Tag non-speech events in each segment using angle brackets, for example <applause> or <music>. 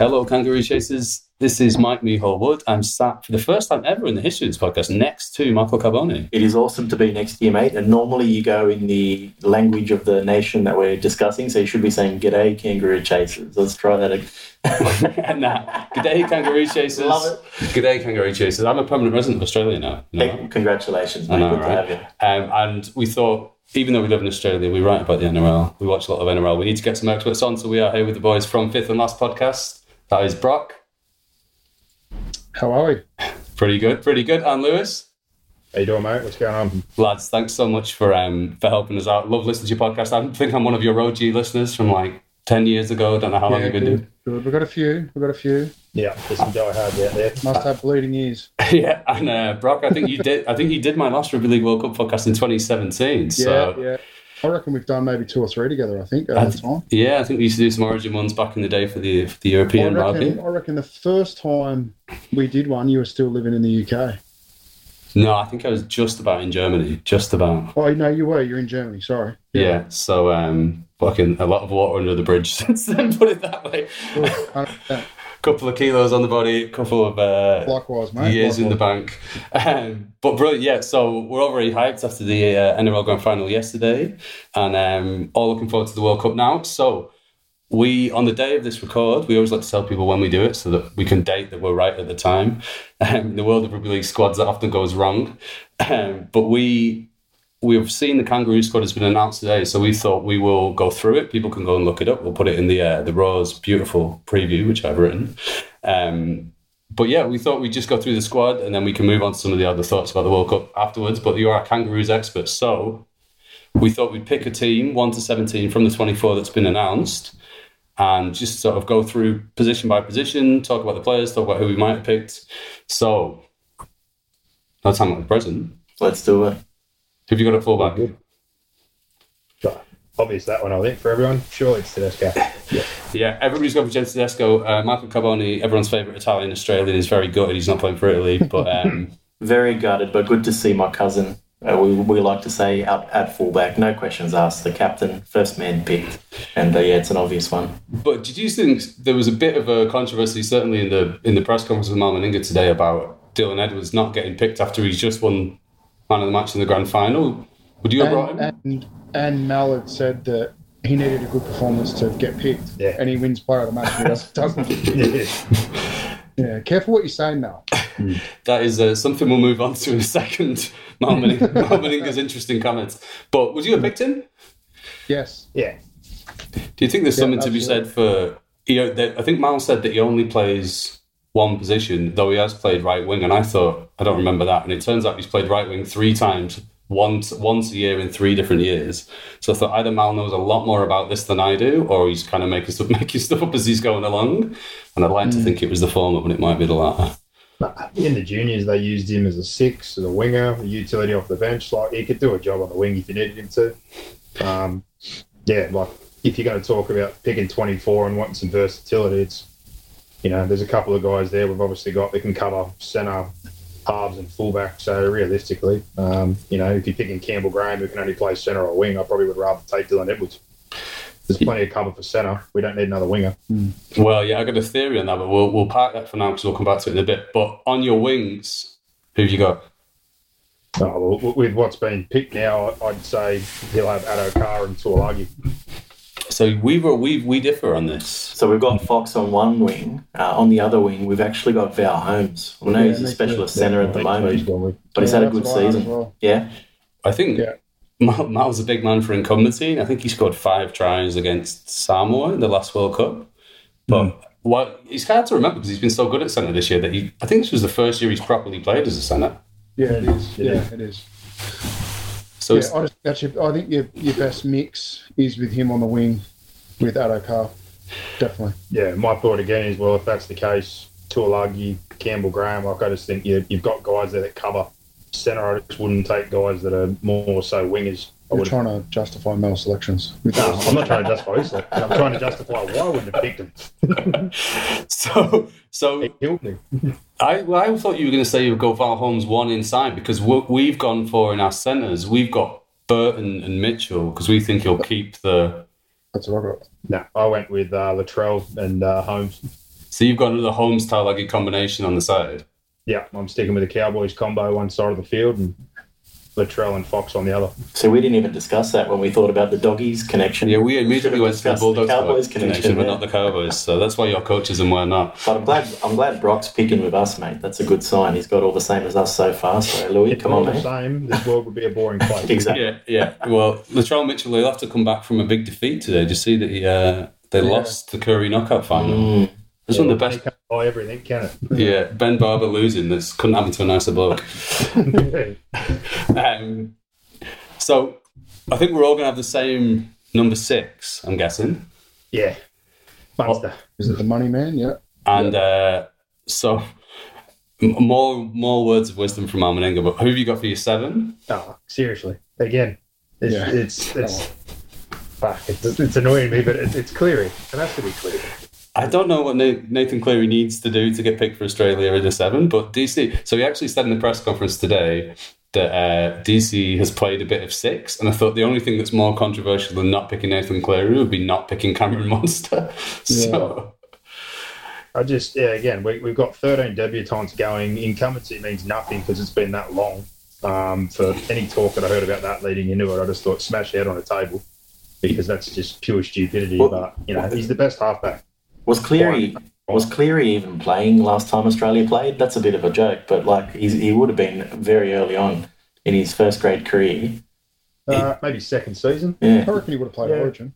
Hello, Kangaroo Chasers. This is Mike Meehall-Wood. I'm sat for the first time ever in the history of this podcast next to Michael Carboni. It is awesome to be next to you, mate. And normally you go in the language of the nation that we're discussing, so you should be saying "G'day, kangaroo chasers." Let's try that. again. <laughs> nah, g'day, Kangaroo Chasers. Love it. G'day, Kangaroo Chasers. I'm a permanent resident of Australia now. You know Hey, congratulations, mate. know, Good to have you. Um, and we thought, even though we live in Australia, we write about the NRL. We watch a lot of NRL. We need to get some experts on, so we are here with the boys from Fifth and Last Podcast. That is Brock. How are we? Pretty good, pretty good. And Lewis. How you doing, mate? What's going on? Lads, thanks so much for um, for helping us out. Love listening to your podcast. I think I'm one of your OG listeners from like 10 years ago. Don't know how long you've been doing. good, good. We've got a few. We've got a few. Yeah, there's some diehards out there. Must have bleeding ears. <laughs> yeah, and uh, Brock, I think you did. I think you did my last Rugby League World Cup podcast in 2017. So Yeah, yeah. I reckon we've done maybe two or three together. I think I th- time. yeah, I think we used to do some Origin ones back in the day for the for the I European reckon, rugby. I reckon the first time we did one, you were still living in the UK. No, I think I was just about in Germany, just about. Oh no, you were. You're in Germany. Sorry. Yeah, so um, fucking a lot of water under the bridge <laughs> since then. Put it that way. Good. 100%. couple of kilos on the body, couple of uh, Likewise, mate. years in the bank. Um, but brilliant, yeah. So we're all very hyped after the uh, NRL Grand Final yesterday, and um, all looking forward to the World Cup now. So we, on the day of this record, we always like to tell people when we do it so that we can date that we're right at the time. Um, in the world of rugby league squads, that often goes wrong. Um, but we we've seen the Kangaroo squad has been announced today, so we thought we will go through it. People can go and look it up. We'll put it in the uh, the Roar's beautiful preview, which I've written. Um, but yeah, we thought we'd just go through the squad and then we can move on to some of the other thoughts about the World Cup afterwards. But you're our Kangaroos expert, so we thought we'd pick a team, 1 to 17, from the 24 that's been announced, and just sort of go through position by position, talk about the players, talk about who we might have picked. So, no time like the present. Let's do it. Who've you got at fullback? Good. Obvious that one, I think, for everyone. Surely it's Tedesco. Yeah. <laughs> Yeah, everybody's gone for James Tedesco. Uh, Michael Carboni, everyone's favourite Italian Australian, is very gutted. He's not playing for Italy, but um, <laughs> Very gutted, but good to see my cousin. Uh, we, we like to say out at fullback, no questions asked. The captain, first man picked, and uh, yeah, it's an obvious one. but did you think there was a bit of a controversy, certainly in the in the press conference with Mal Meninga today, about Dylan Edwards not getting picked after he's just won man of the match in the grand final? Would you have brought him? And, and and Mal had said that he needed a good performance to get picked. Yeah. And he wins player of the match. He doesn't. <laughs> doesn't. yeah. Yeah. Careful what you're saying Mal. That is uh, something we'll move on to in a second. <laughs> Mal Meninga- <laughs> Mal Meninga's interesting comments. But would you have picked him? Yes. Yeah. Do you think there's Yeah, something to be said for? You know, that, I think Mal said that he only plays one position, though he has played right wing, and I thought I don't remember that, and it turns out he's played right wing three times, once once a year in three different years. So I thought either Mal knows a lot more about this than I do, or he's kind of making stuff making stuff up as he's going along. And I'd like to think it was the former, but it might be the latter. But In the juniors, they used him as a six, as a winger, a utility off the bench. Like he could do a job on the wing if you needed him to. Um, yeah, like if you're going to talk about picking 24 and wanting some versatility, it's you know there's a couple of guys there we've obviously got that can cover centre, halves, and fullback. So realistically, um, you know if you're picking Campbell Graham who can only play centre or wing, I probably would rather take Dylan Edwards. There's plenty of cover for centre. We don't need another winger. Well, yeah, I got a theory on that, but we'll we'll park that for now because we'll come back to it in a bit. But on your wings, who've you got? Oh, well, with what's been picked now, I'd say he'll have Addo-Carr and Taulagi. So we were we we differ on this. So we've got Fox on one wing. Uh, on the other wing, we've actually got Val Holmes. I know Yeah, he's a specialist centre at the moment, gone with- but he's Yeah, had a good what I had as season. well. Yeah, I think Yeah. Matt, Matt was a big man for incumbency. I think he scored five tries against Samoa in the last World Cup. But what it's hard to remember because he's been so good at centre this year that he. I think this was the first year he's properly played as a centre. Yeah, it is. Yeah. Yeah, it is. So Yeah, it's, I, just, that's your, I think your, your best mix is with him on the wing with Addo-Carr. Definitely. Yeah, my thought again is well, if that's the case, Taulagi, Campbell Graham, like I just think you, you've got guys there that cover centre. I just wouldn't take guys that are more so wingers. I You're trying to justify Mel selections. <laughs> No. I'm not trying to justify this. I'm trying to justify why I wouldn't have picked him. <laughs> so so It killed me. I well, I thought you were going to say you would go Val Holmes one inside because what we've gone for in our centres, we've got Burton and Mitchell because we think he'll keep the. That's what I got. No, I went with uh, Latrell and uh, Holmes. So you've got another Holmes Taulagi combination on the side. Yeah, I'm sticking with the Cowboys combo one side of the field and Latrell and Fox on the other. So we didn't even discuss that when we thought about the doggies connection. Yeah, we immediately Should've went to the discussed Bulldogs Cowboys connection, connection, but yeah. not the Cowboys. So that's why your coaches and we're not. But I'm glad I'm glad Brock's picking with us, mate. That's a good sign. He's got all the same as us so far. So Louis, come we're on, all the mate. same, this world would be a boring place. <laughs> Exactly. Yeah, yeah. Well, Latrell Mitchell, he'll have to come back from a big defeat today. Did you see that he uh, they lost the Koori knockout final? Mm. It's one of the Money best. can't buy everything, can it? <laughs> Yeah, Ben Barba losing. This couldn't happen to a nicer bloke. <laughs> <laughs> Um, so I think we're all going to have the same number six. I'm guessing, yeah. Munster. Is it the money man? Yeah. and uh, so m- more more words of wisdom from Mal Meninga. But who have you got for your seven? Oh, seriously. Again, it's Yeah. it's it's, fuck, it's it's annoying me, but it's, it's Cleary. It has to be Cleary. I don't know what Nathan Cleary needs to do to get picked for Australia in the seven, but DC. So he actually said in the press conference today that uh, DC has played a bit of six, and I thought the only thing that's more controversial than not picking Nathan Cleary would be not picking Cameron <laughs> Munster. so I just yeah. Again, we, we've got 13 debutants going. Incumbency means nothing because it's been that long. Um, for any talk that I heard about that leading into it, I just thought smash head on a table because that's just pure stupidity. Well- but you know, he's the best halfback. Was Cleary was Cleary even playing last time Australia played? That's a bit of a joke, but like he's, he would have been very early on in his first grade career. Uh, maybe second season, Yeah. I reckon he would have played Yeah. Origin.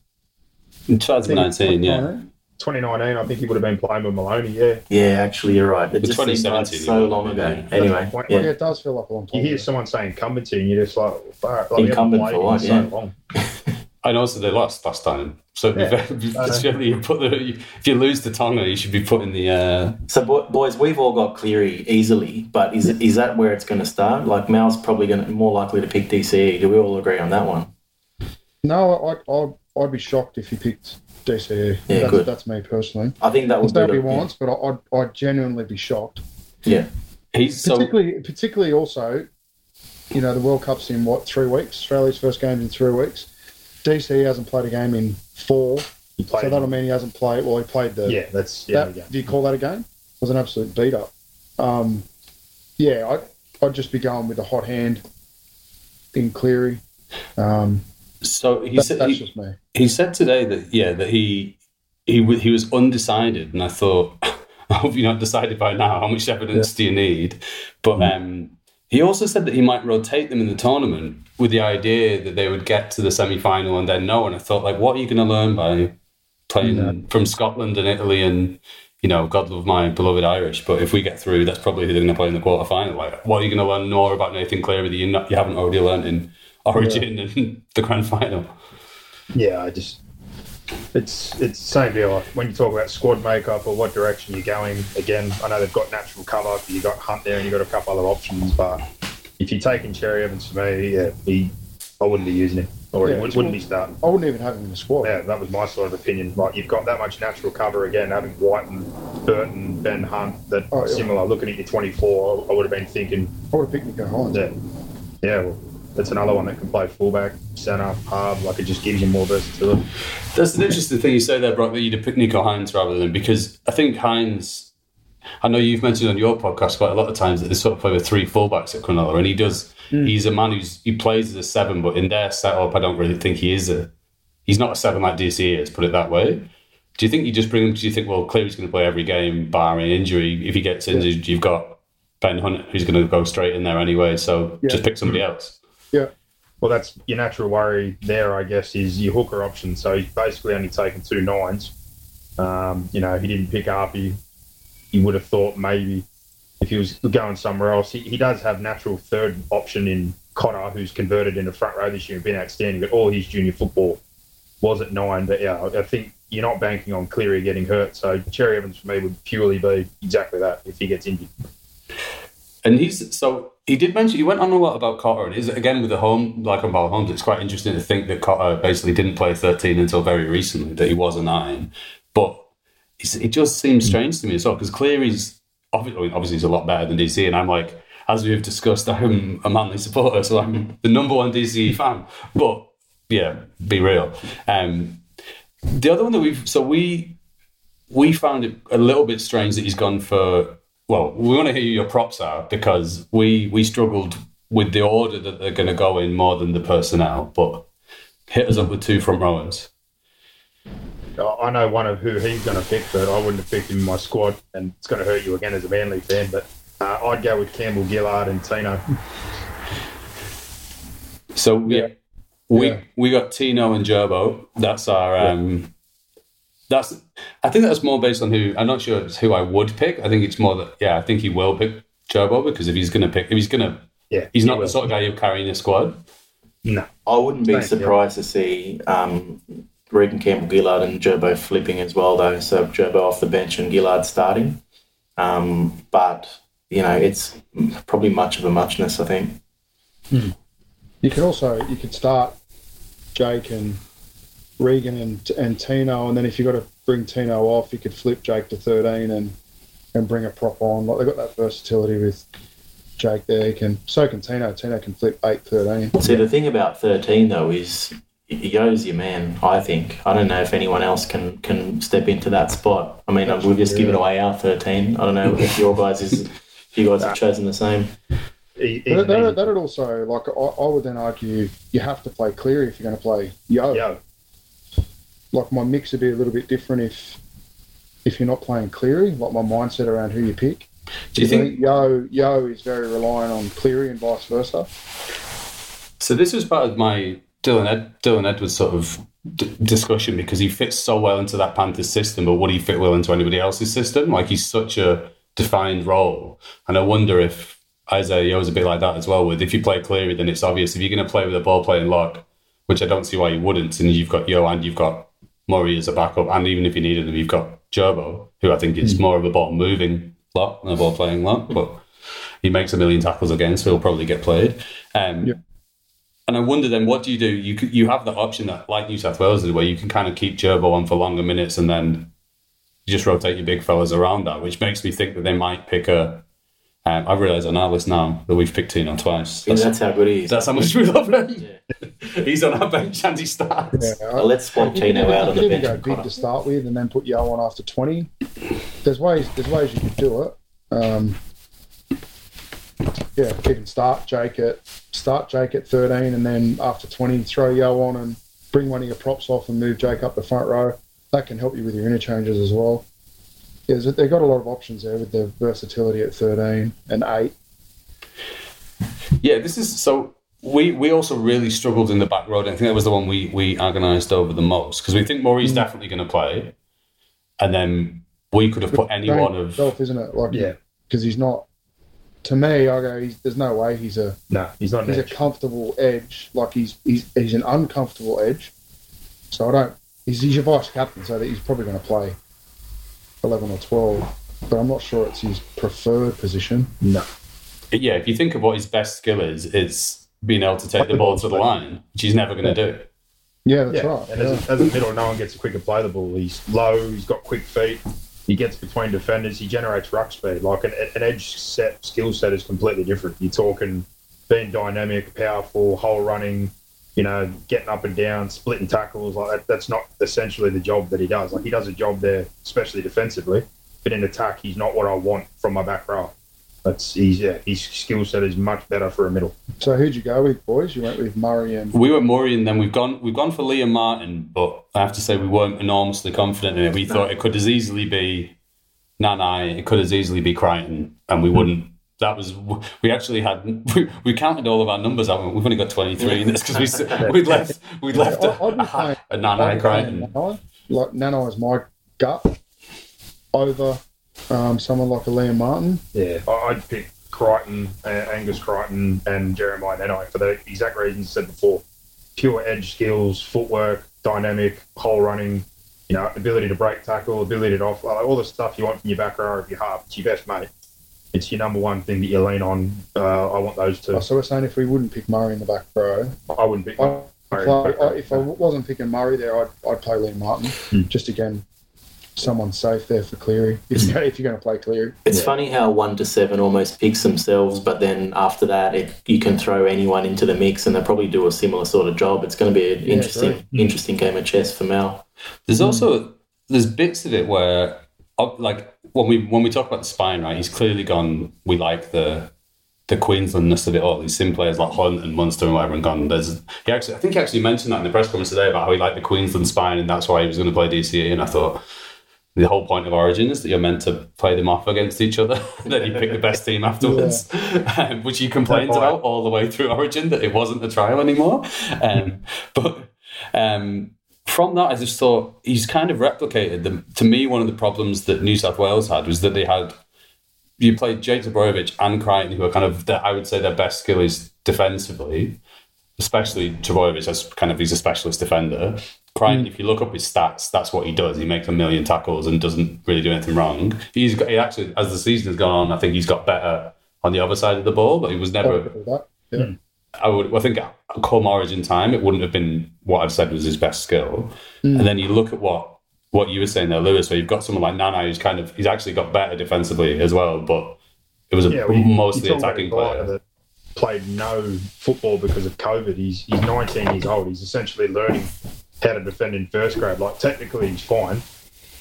in 2019, yeah. 2019. I think he would have been playing with Maloney. Yeah, Yeah, actually, you're right. It The just seems like 2017 so long ago. Anyway, When- Yeah. yeah. it does feel like a long time. you hear ago. someone saying incumbency, and you're just like, fuck, like we Incumbent played for in what, so yeah. long. <laughs> And also they lost last time. So it'd be Yeah. very- surely you <laughs> put the, if you lose the Tonga, you should be putting the. Uh, So, bo- boys, we've all got Cleary easily, but is is that where it's going to start? Like Mal's probably going to more likely to pick DCE. Do we all agree on that one? No, I, I, I'd be shocked if he picked DCE. Yeah, that's, good. that's me personally. I think that It's would not be what he wants, but I- I'd, I'd genuinely be shocked. Yeah, he's so. Particularly, particularly also, you know, the World Cup's in what three weeks? Australia's first game's in three weeks. DC hasn't played a game in four, He so played. that'll mean he hasn't played. Well, he played the. yeah, that's yeah. that. Do you call that a game? It was an absolute beat up. Um, yeah, I'd, I'd just be going with a hot hand in Cleary. Um, So he that, said that's he, just me. he said today that yeah that he he w- he was undecided, and I thought, <laughs> I hope you're not decided by now. How much evidence do you need? But um, he also said that he might rotate them in the tournament with the idea that they would get to the semi final and then no. And I thought, like, what are you going to learn by playing from Scotland and Italy and you know, God love my beloved Irish, but if we get through, that's probably who they're going to play in the quarter final. Like, what are you going to learn more about Nathan Cleary that you not, you haven't already learned in Origin and <laughs> the grand final? Yeah, I just it's it's the same deal. When you talk about squad makeup or what direction you're going, again, I know they've got natural cover. You got Hunt there, and you have got a couple other options. But if you're taking Cherry Evans for me, yeah, he, I wouldn't be using him, or Yeah, he wouldn't, wouldn't be starting. I wouldn't even have him in the squad. Yeah, that was my sort of opinion. Like you've got that much natural cover again, having White and Burton, Ben Hunt, that Oh, yeah. similar. Looking at your 24, I would have been thinking, I would have picked Nicho Hynes. yeah, yeah, well, that's another one that can play fullback, centre, half. Like it just gives you more versatility. That's an interesting thing you say there, Brock, that you'd have Nicho Hynes rather than because I think Hynes. I know you've mentioned on your podcast quite a lot of times that they sort of play with three fullbacks at Cronulla, and he does. Hmm. He's a man who's he plays as a seven, but in their setup, I don't really think he is a. He's not a seven like DC is. Put it that way. Do you think you just bring him? Do you think well, Cleary's going to play every game, barring injury? If he gets injured, you've got Ben Hunt who's going to go straight in there anyway. So Yeah. just pick somebody else. Yeah. Well, that's your natural worry there, I guess, is your hooker option. So he's basically only taken two nines. Um, you know, he didn't pick up. He, you would have thought maybe if he was going somewhere else. He, he does have natural third option in Cotter, who's converted into front row this year and been outstanding, but all his junior football was at nine. But yeah, I think you're not banking on Cleary getting hurt. So Cherry Evans for me would purely be exactly that if he gets injured. And he's so he did mention he went on a lot about Cotter, and is again with the home like on about homes. It's quite interesting to think that Cotter basically didn't play thirteen until very recently. That he was a nine, but it just seems strange to me as well because Cleary's obviously, obviously he's a lot better than DC, and I'm like as we've discussed, I'm a Manly supporter, so I'm the number one DC fan. But yeah, be real. Um, the other one that we've so we we found it a little bit strange that he's gone for well, we want to hear your props are because we we struggled with the order that they're going to go in more than the personnel. But hit us up with two front rowers. I know one of who he's going to pick, but I wouldn't have picked him in my squad, and it's going to hurt you again as a Manly fan. But uh, I'd go with Campbell Gillard and Tino. So we yeah. we yeah. we got Tino and Gerbo. That's our um, that's I think that's more based on who I'm not sure it's who I would pick. I think it's more that yeah, I think he will pick Gerbo because if he's gonna pick if he's gonna yeah, he's not he the sort of guy you're carrying a squad. No. I wouldn't be Thank surprised you. to see um, Regan Campbell Gillard and Gerbo flipping as well though. So Gerbo off the bench and Gillard starting. Um, but you know, it's probably much of a muchness, I think. Hmm. You could also you could start Jake and Regan and, and Tino, and then if you got to bring Tino off, you could flip Jake to 13 and and bring a prop on. Like they've got that versatility with Jake there. He can so can Tino. Tino can flip 8, 13. See, the thing about 13 though is Yeo's your man. I think. I don't know if anyone else can can step into that spot. I mean, we've just given away our 13. I don't know if your guys is if you guys have chosen the same. That, that, that'd also like I, I, would then argue you have to play Cleary if you're going to play Yeo. Yeo like my mix would be a little bit different if if you're not playing Cleary, like my mindset around who you pick. Do you think Yeo Yeo is very reliant on Cleary and vice versa? So this was part of my Dylan Ed, Dylan Edwards sort of d- discussion because he fits so well into that Panthers system, but would he fit well into anybody else's system? Like he's such a defined role, and I wonder if Isaah Yeo is a bit like that as well. With if you play Cleary, then it's obvious if you're going to play with a ball playing lock, which I don't see why you wouldn't, and you've got Yeo and you've got Murray as a backup, and even if you needed him, you've got Gerbo, who I think is mm. more of a ball moving lot than a ball playing lot, but he makes a million tackles again, so he'll probably get played. Um, yeah. And I wonder then, what do you do? You you have the option that, like New South Wales did, where you can kind of keep Gerbo on for longer minutes, and then you just rotate your big fellas around that, which makes me think that they might pick a um, I've realised on our list now that we've picked Tino twice. That's, that's how good he is. That's how much we love him. Yeah. <laughs> He's on our bench and he starts. Yeah, well, let's swap Tino out on the bench. go big to start with and then put Yeo on after 20. There's ways There's ways you could do it. Um, yeah, you can start Jake at start Jake at 13 and then after 20 throw Yeo on and bring one of your props off and move Jake up the front row. That can help you with your interchanges as well yeah, they've got a lot of options there with their versatility at 13 and 8. Yeah, this is so. We, we also really struggled in the back row. I think that was the one we, we agonised over the most because we think Murray's mm. definitely going to play, and then we could have put any one of self, isn't it? Like, yeah, because he's not. To me, I go. There's no way he's a. No, he's not. He's edge. a comfortable edge. Like he's he's he's an uncomfortable edge. So I don't. He's, he's your vice captain, so that he's probably going to play 11 or 12, but I'm not sure it's his preferred position. No. Yeah, if you think of what his best skill is, it's being able to take the ball to the line, which he's never going to do. Yeah, that's yeah. right. And yeah. as, a, as, a, middle, no one gets a quicker play the ball. He's low, he's got quick feet, he gets between defenders, he generates ruck speed. Like an, an edge set skill set is completely different. You're talking being dynamic, powerful, hole running, you know, getting up and down, splitting tackles, like that, that's not essentially the job that he does. Like he does a job there, especially defensively, but in attack, he's not what I want from my back row. That's he's yeah, his skill set is much better for a middle. So who'd you go with, boys? You went with Murray and we went Murray, and then we've gone we've gone for Liam Martin, but I have to say we weren't enormously confident in it. We thought it could as easily be Nanai, it could as easily be Crichton, and we wouldn't that was we actually had we, we counted all of our numbers. Haven't we? We've only got twenty three in this because we <laughs> we left we left I- I'd be a, playing- a, a Nanai I'd Crichton. Nanai. Like Nanai is my gut over um, someone like a Liam Martin. Yeah, I- I'd pick Crichton, uh, Angus Crichton, and Jeremiah Nanai for the exact reasons I said before. Pure edge skills, footwork, dynamic, hole running, you know, ability to break tackle, ability to off, like, all the stuff you want from your back row of your half. It's your best mate. It's your number one thing that you lean on. Uh, I want those two. Oh, so we're saying if we wouldn't pick Murray in the back row, I wouldn't pick. I, Murray play, back row. I, if I wasn't picking Murray there, I'd, I'd play Liam Martin. Hmm. Just again, someone safe there for Cleary. If, you're, if you're going to play Cleary, It's Yeah. funny how one to seven almost picks themselves, but then after that, it, you can throw anyone into the mix, and they probably do a similar sort of job. It's going to be an Yeah, interesting, great. interesting game of chess for Mel. There's also there's bits of it where like when we when we talk about the spine, right? He's clearly gone. We like the the Queenslandness of it all. These sim players like Hunt and Munster and whatever, and gone. There's he actually I think he actually mentioned that in the press conference today about how he liked the Queensland spine, and that's why he was going to play DCE. And I thought. The whole point of Origin is that you're meant to play them off against each other. <laughs> then you pick the best team afterwards, um, which he complained about all the way through Origin that it wasn't a trial anymore. Um, but um, from that, I just thought he's kind of replicated the, to me one of the problems that New South Wales had was that they had you played Jake Trbojevic and Crichton, who are kind of the, I would say their best skill is defensively, especially Trbojevic as kind of he's a specialist defender. Crichton, mm. if you look up his stats, that's what he does. He makes a million tackles and doesn't really do anything wrong. He's got, he actually, as the season has gone on, I think he's got better on the other side of the ball, but he was never. would agree with that. Yeah. Mm. I would. I think at come Origin time, it wouldn't have been what I've said was his best skill. And then you look at what what you were saying there, Lewis, where you've got someone like Nana who's kind of he's actually got better defensively as well, but it was a Yeah, well, you- mostly you talk attacking a player. that played no football because of COVID. He's he's 19 years old. He's essentially learning how to defend in first grade. Like technically, he's fine.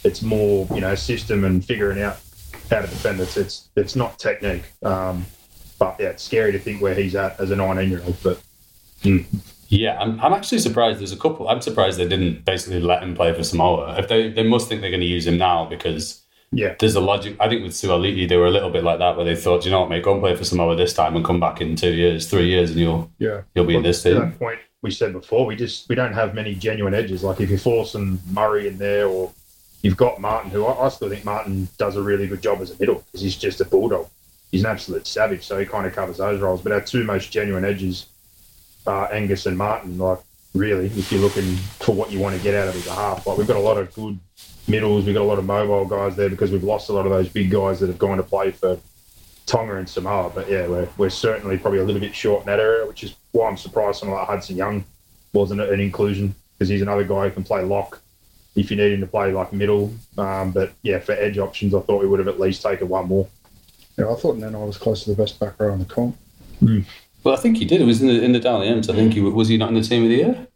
It's more you know system and figuring out how to defend. It's it's it's not technique. Um, but yeah, it's scary to think where he's at as a 19 year old. But hmm. Yeah, I'm, I'm actually surprised. There's a couple. I'm surprised they didn't basically let him play for Samoa. If they they must think they're going to use him now because yeah, there's a logic. I think with Suaalii they were a little bit like that, where they thought, you know what, mate, go and play for Samoa this time and come back in two years, three years, and you'll Yeah. you'll be in this team." that point we said before, we just we don't have many genuine edges. Like if you're forcing Murray in there, or you've got Martin, who I, I still think Martin does a really good job as a middle because he's just a bulldog. He's an absolute savage, so he kind of covers those roles. But our two most genuine edges, are Angus and Martin, like really, if you're looking for what you want to get out of as half, like we've got a lot of good middles, we've got a lot of mobile guys there because we've lost a lot of those big guys that have gone to play for Tonga and Samoa. But yeah, we're, we're certainly probably a little bit short in that area, which is why I'm surprised someone like Hudson Young wasn't an inclusion because he's another guy who can play lock if you need him to play like middle. Um, but yeah, for edge options, I thought we would have at least taken one more. Yeah, I thought Nanai was close to the best back row in the comp. Well, I think he did. It was in the in the Dally M's. I think he was he not in the team of the year.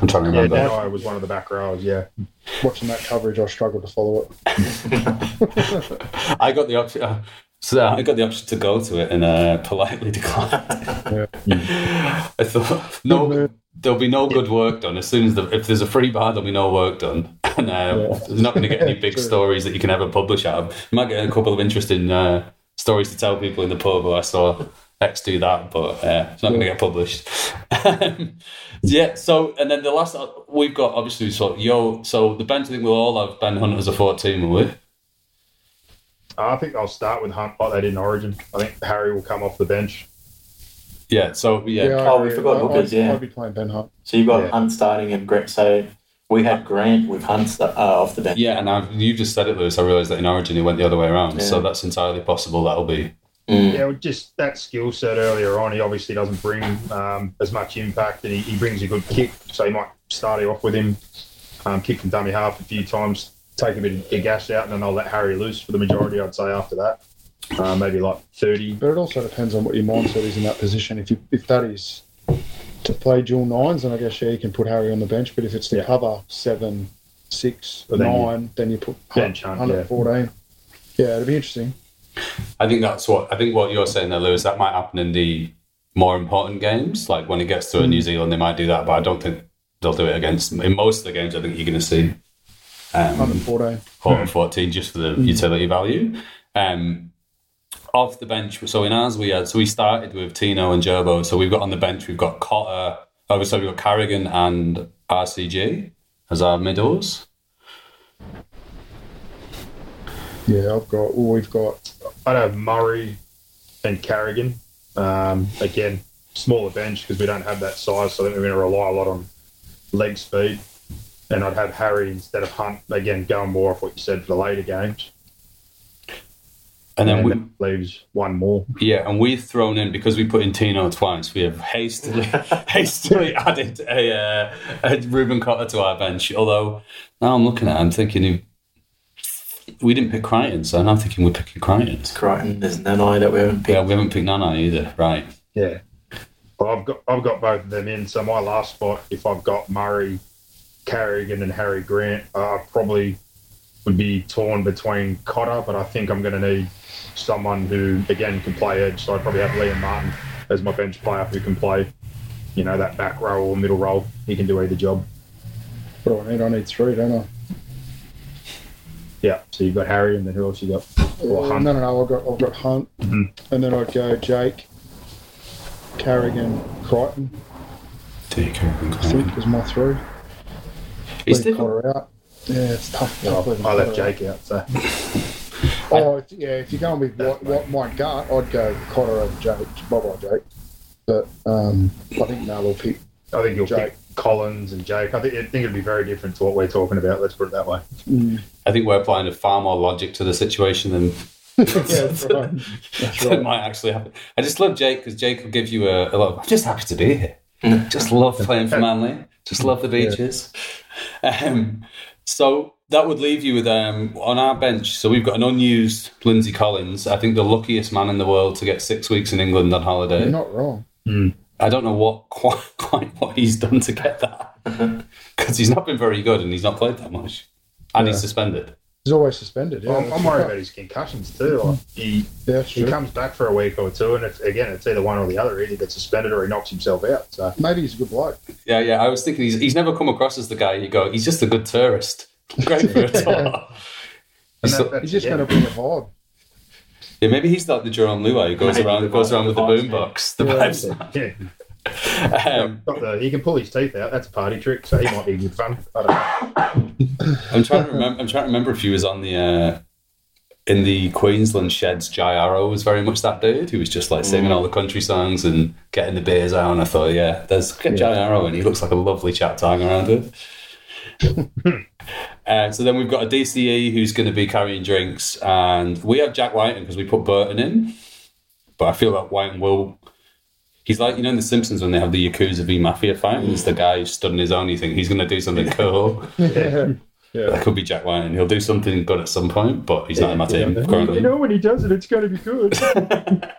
I'm trying to Yeah, remember. Nanai was one of the back rows. Yeah, Watching that coverage, I struggled to follow it. <laughs> <laughs> I got the option. Uh, so I got the option to go to it and uh, politely <laughs> declined. <laughs> I thought no, there'll be no good work done as soon as the, if there's a free bar, there'll be no work done, <laughs> and uh, there's not going to get any big stories that you can ever publish out of. You might get a couple of interesting uh, stories to tell people in the pub. Oh, I saw X do that, but uh, it's not going to get published. yeah. So and then the last uh, we've got obviously so yo. So the bench I think we'll all have Ben Hunt as a fourteen, will we? I think I'll start with Hunt like they did in Origin. I think Harry will come off the bench. Yeah. So yeah. I Oh, we forgot I- Hookers, I'd, yeah. I'd be playing Ben Hunt. So you've got Yeah. Hunt starting and Grant. So we had Grant with Hunt sta- uh, off the bench. Yeah, and I've, you just said it, Lewis. I realised that in Origin it went the other way around, so that's entirely possible. That'll be Mm. Yeah, with just that skill set earlier on, he obviously doesn't bring um, as much impact, and he, he brings a good kick, so you might start it off with him, um, kick from dummy half a few times, take a bit of gas out, and then I'll let Harry loose for the majority. I'd say after that, uh, maybe like thirty. But it also depends on what your mindset is in that position. If you if that is to play dual nines, then I guess yeah, you can put Harry on the bench. But if it's to Yeah. cover seven, six, Well, then you- then you put Bench Hunt, Hunt, Hunt yeah. Yeah, it'd be interesting. I think that's what I think. What you're saying there, Lewis, that might happen in the more important games, like when it gets to a New Zealand, they might do that, but I don't think they'll do it against. In most of the games, I think you're going to see Hunt at um, fourteen. Horton 14 just for the utility value. Um, off the bench. So in ours, we had so we started with Tino and Gerbo. So we've got on the bench, we've got Cotter. Oh, so we've got Carrigan and RCG as our middles. Yeah, I've got. Well, we've got. I'd have Murray and Carrigan. Um, again, smaller bench because we don't have that size, so I think we're going to rely a lot on leg speed. And I'd have Harry instead of Hunt. Again, going more off what you said for the later games. And then we, that leaves one more. yeah, and we've thrown in because we put in Tino twice. We have hastily, <laughs> hastily added a, uh, a Reuben Cotter to our bench. Although now I'm looking at, it, I'm thinking he- we didn't pick Crichton, so now I'm thinking we're picking Crichton. Crichton, there's Nanai that we haven't picked. Yeah, we haven't picked Nana either, right? Yeah. Well, I've got I've got both of them in. So my last spot, if I've got Murray, Carrigan, and Harry Grant, uh, I probably would be torn between Cotter, but I think I'm going to need someone who again can play edge. So I'd probably have Liam Martin as my bench player who can play, you know, that back row or middle row. He can do either job. What do I need? I need three, don't I? Yeah. So you've got Harry, and then who else you got? Or Uh, Hunt. no, no, no. I've got I've got Hunt, Mhm. and then I'd go Jake, Carrigan, Crichton. Take Carrigan, I think is my three. It's Leave difficult. Cotter out. Yeah, it's tough. Oh, tough leaving I left Cotter. Jake out. So Oh, if, yeah. If you're going with what, what my gut, I'd go Cotter over Jake. Bye bye Jake. But um, I think Mal will pick. I think you'll Jake. pick Collins and Jake. I think I think it'd be very different to what we're talking about. Let's put it that way. Mm. I think we're applying a far more logic to the situation than <laughs> yeah, that's right. <laughs> That right. might actually happen. I just love Jake because Jake will give you a, a lot. Of, I'm just happy to be here. just love playing for Manly. Just love the beaches. Um, so that would leave you with um, on our bench. So we've got an unused Lindsay Collins. I think the luckiest man in the world to get six weeks in England on holiday. You're not wrong. I don't know what <laughs> quite, quite what he's done to get that <laughs> because he's not been very good and he's not played that much, and he's suspended. He's always suspended. Yeah, I'm, I'm worried about his concussions too. Like mm. he Yeah, he comes back for a week or two, and it's, again, it's either one or the other. Either gets suspended or he knocks himself out. So Maybe he's a good bloke. Yeah, yeah. I was thinking he's, he's never come across as the guy you go. He's just a good tourist. <laughs> Great for a tour. He's that- so- He's just yeah. going to bring a vibe. yeah, maybe he's like the Jarome Luai who goes Maybe around the goes vibe- around with the the vibes, boombox. The Yeah. vibes. Yeah, Um, the, he can pull his teeth out. That's a party trick. So he might be good fun. I don't know. I'm trying to remember. I'm trying to remember if he was on the uh, in the Queensland sheds. Jai Arrow was very much that dude. He was just like singing all the country songs and getting the beers out. And I thought, yeah, there's get Jai Arrow, and he looks like a lovely chap to hang around with. <laughs> Uh, so then we've got a DCE who's going to be carrying drinks, and we have Jack Wighton because we put Burton in. But I feel like Wighton will. He's like you know in The Simpsons when they have the Yakuza v Mafia fight. and It's the guy who's stood on his own. You think he's going to do something cool. <laughs> yeah. Yeah. That could be Jack Wighton. He'll do something good at some point, but he's not in my team currently. You know, when he does it, it's going to be good. <laughs>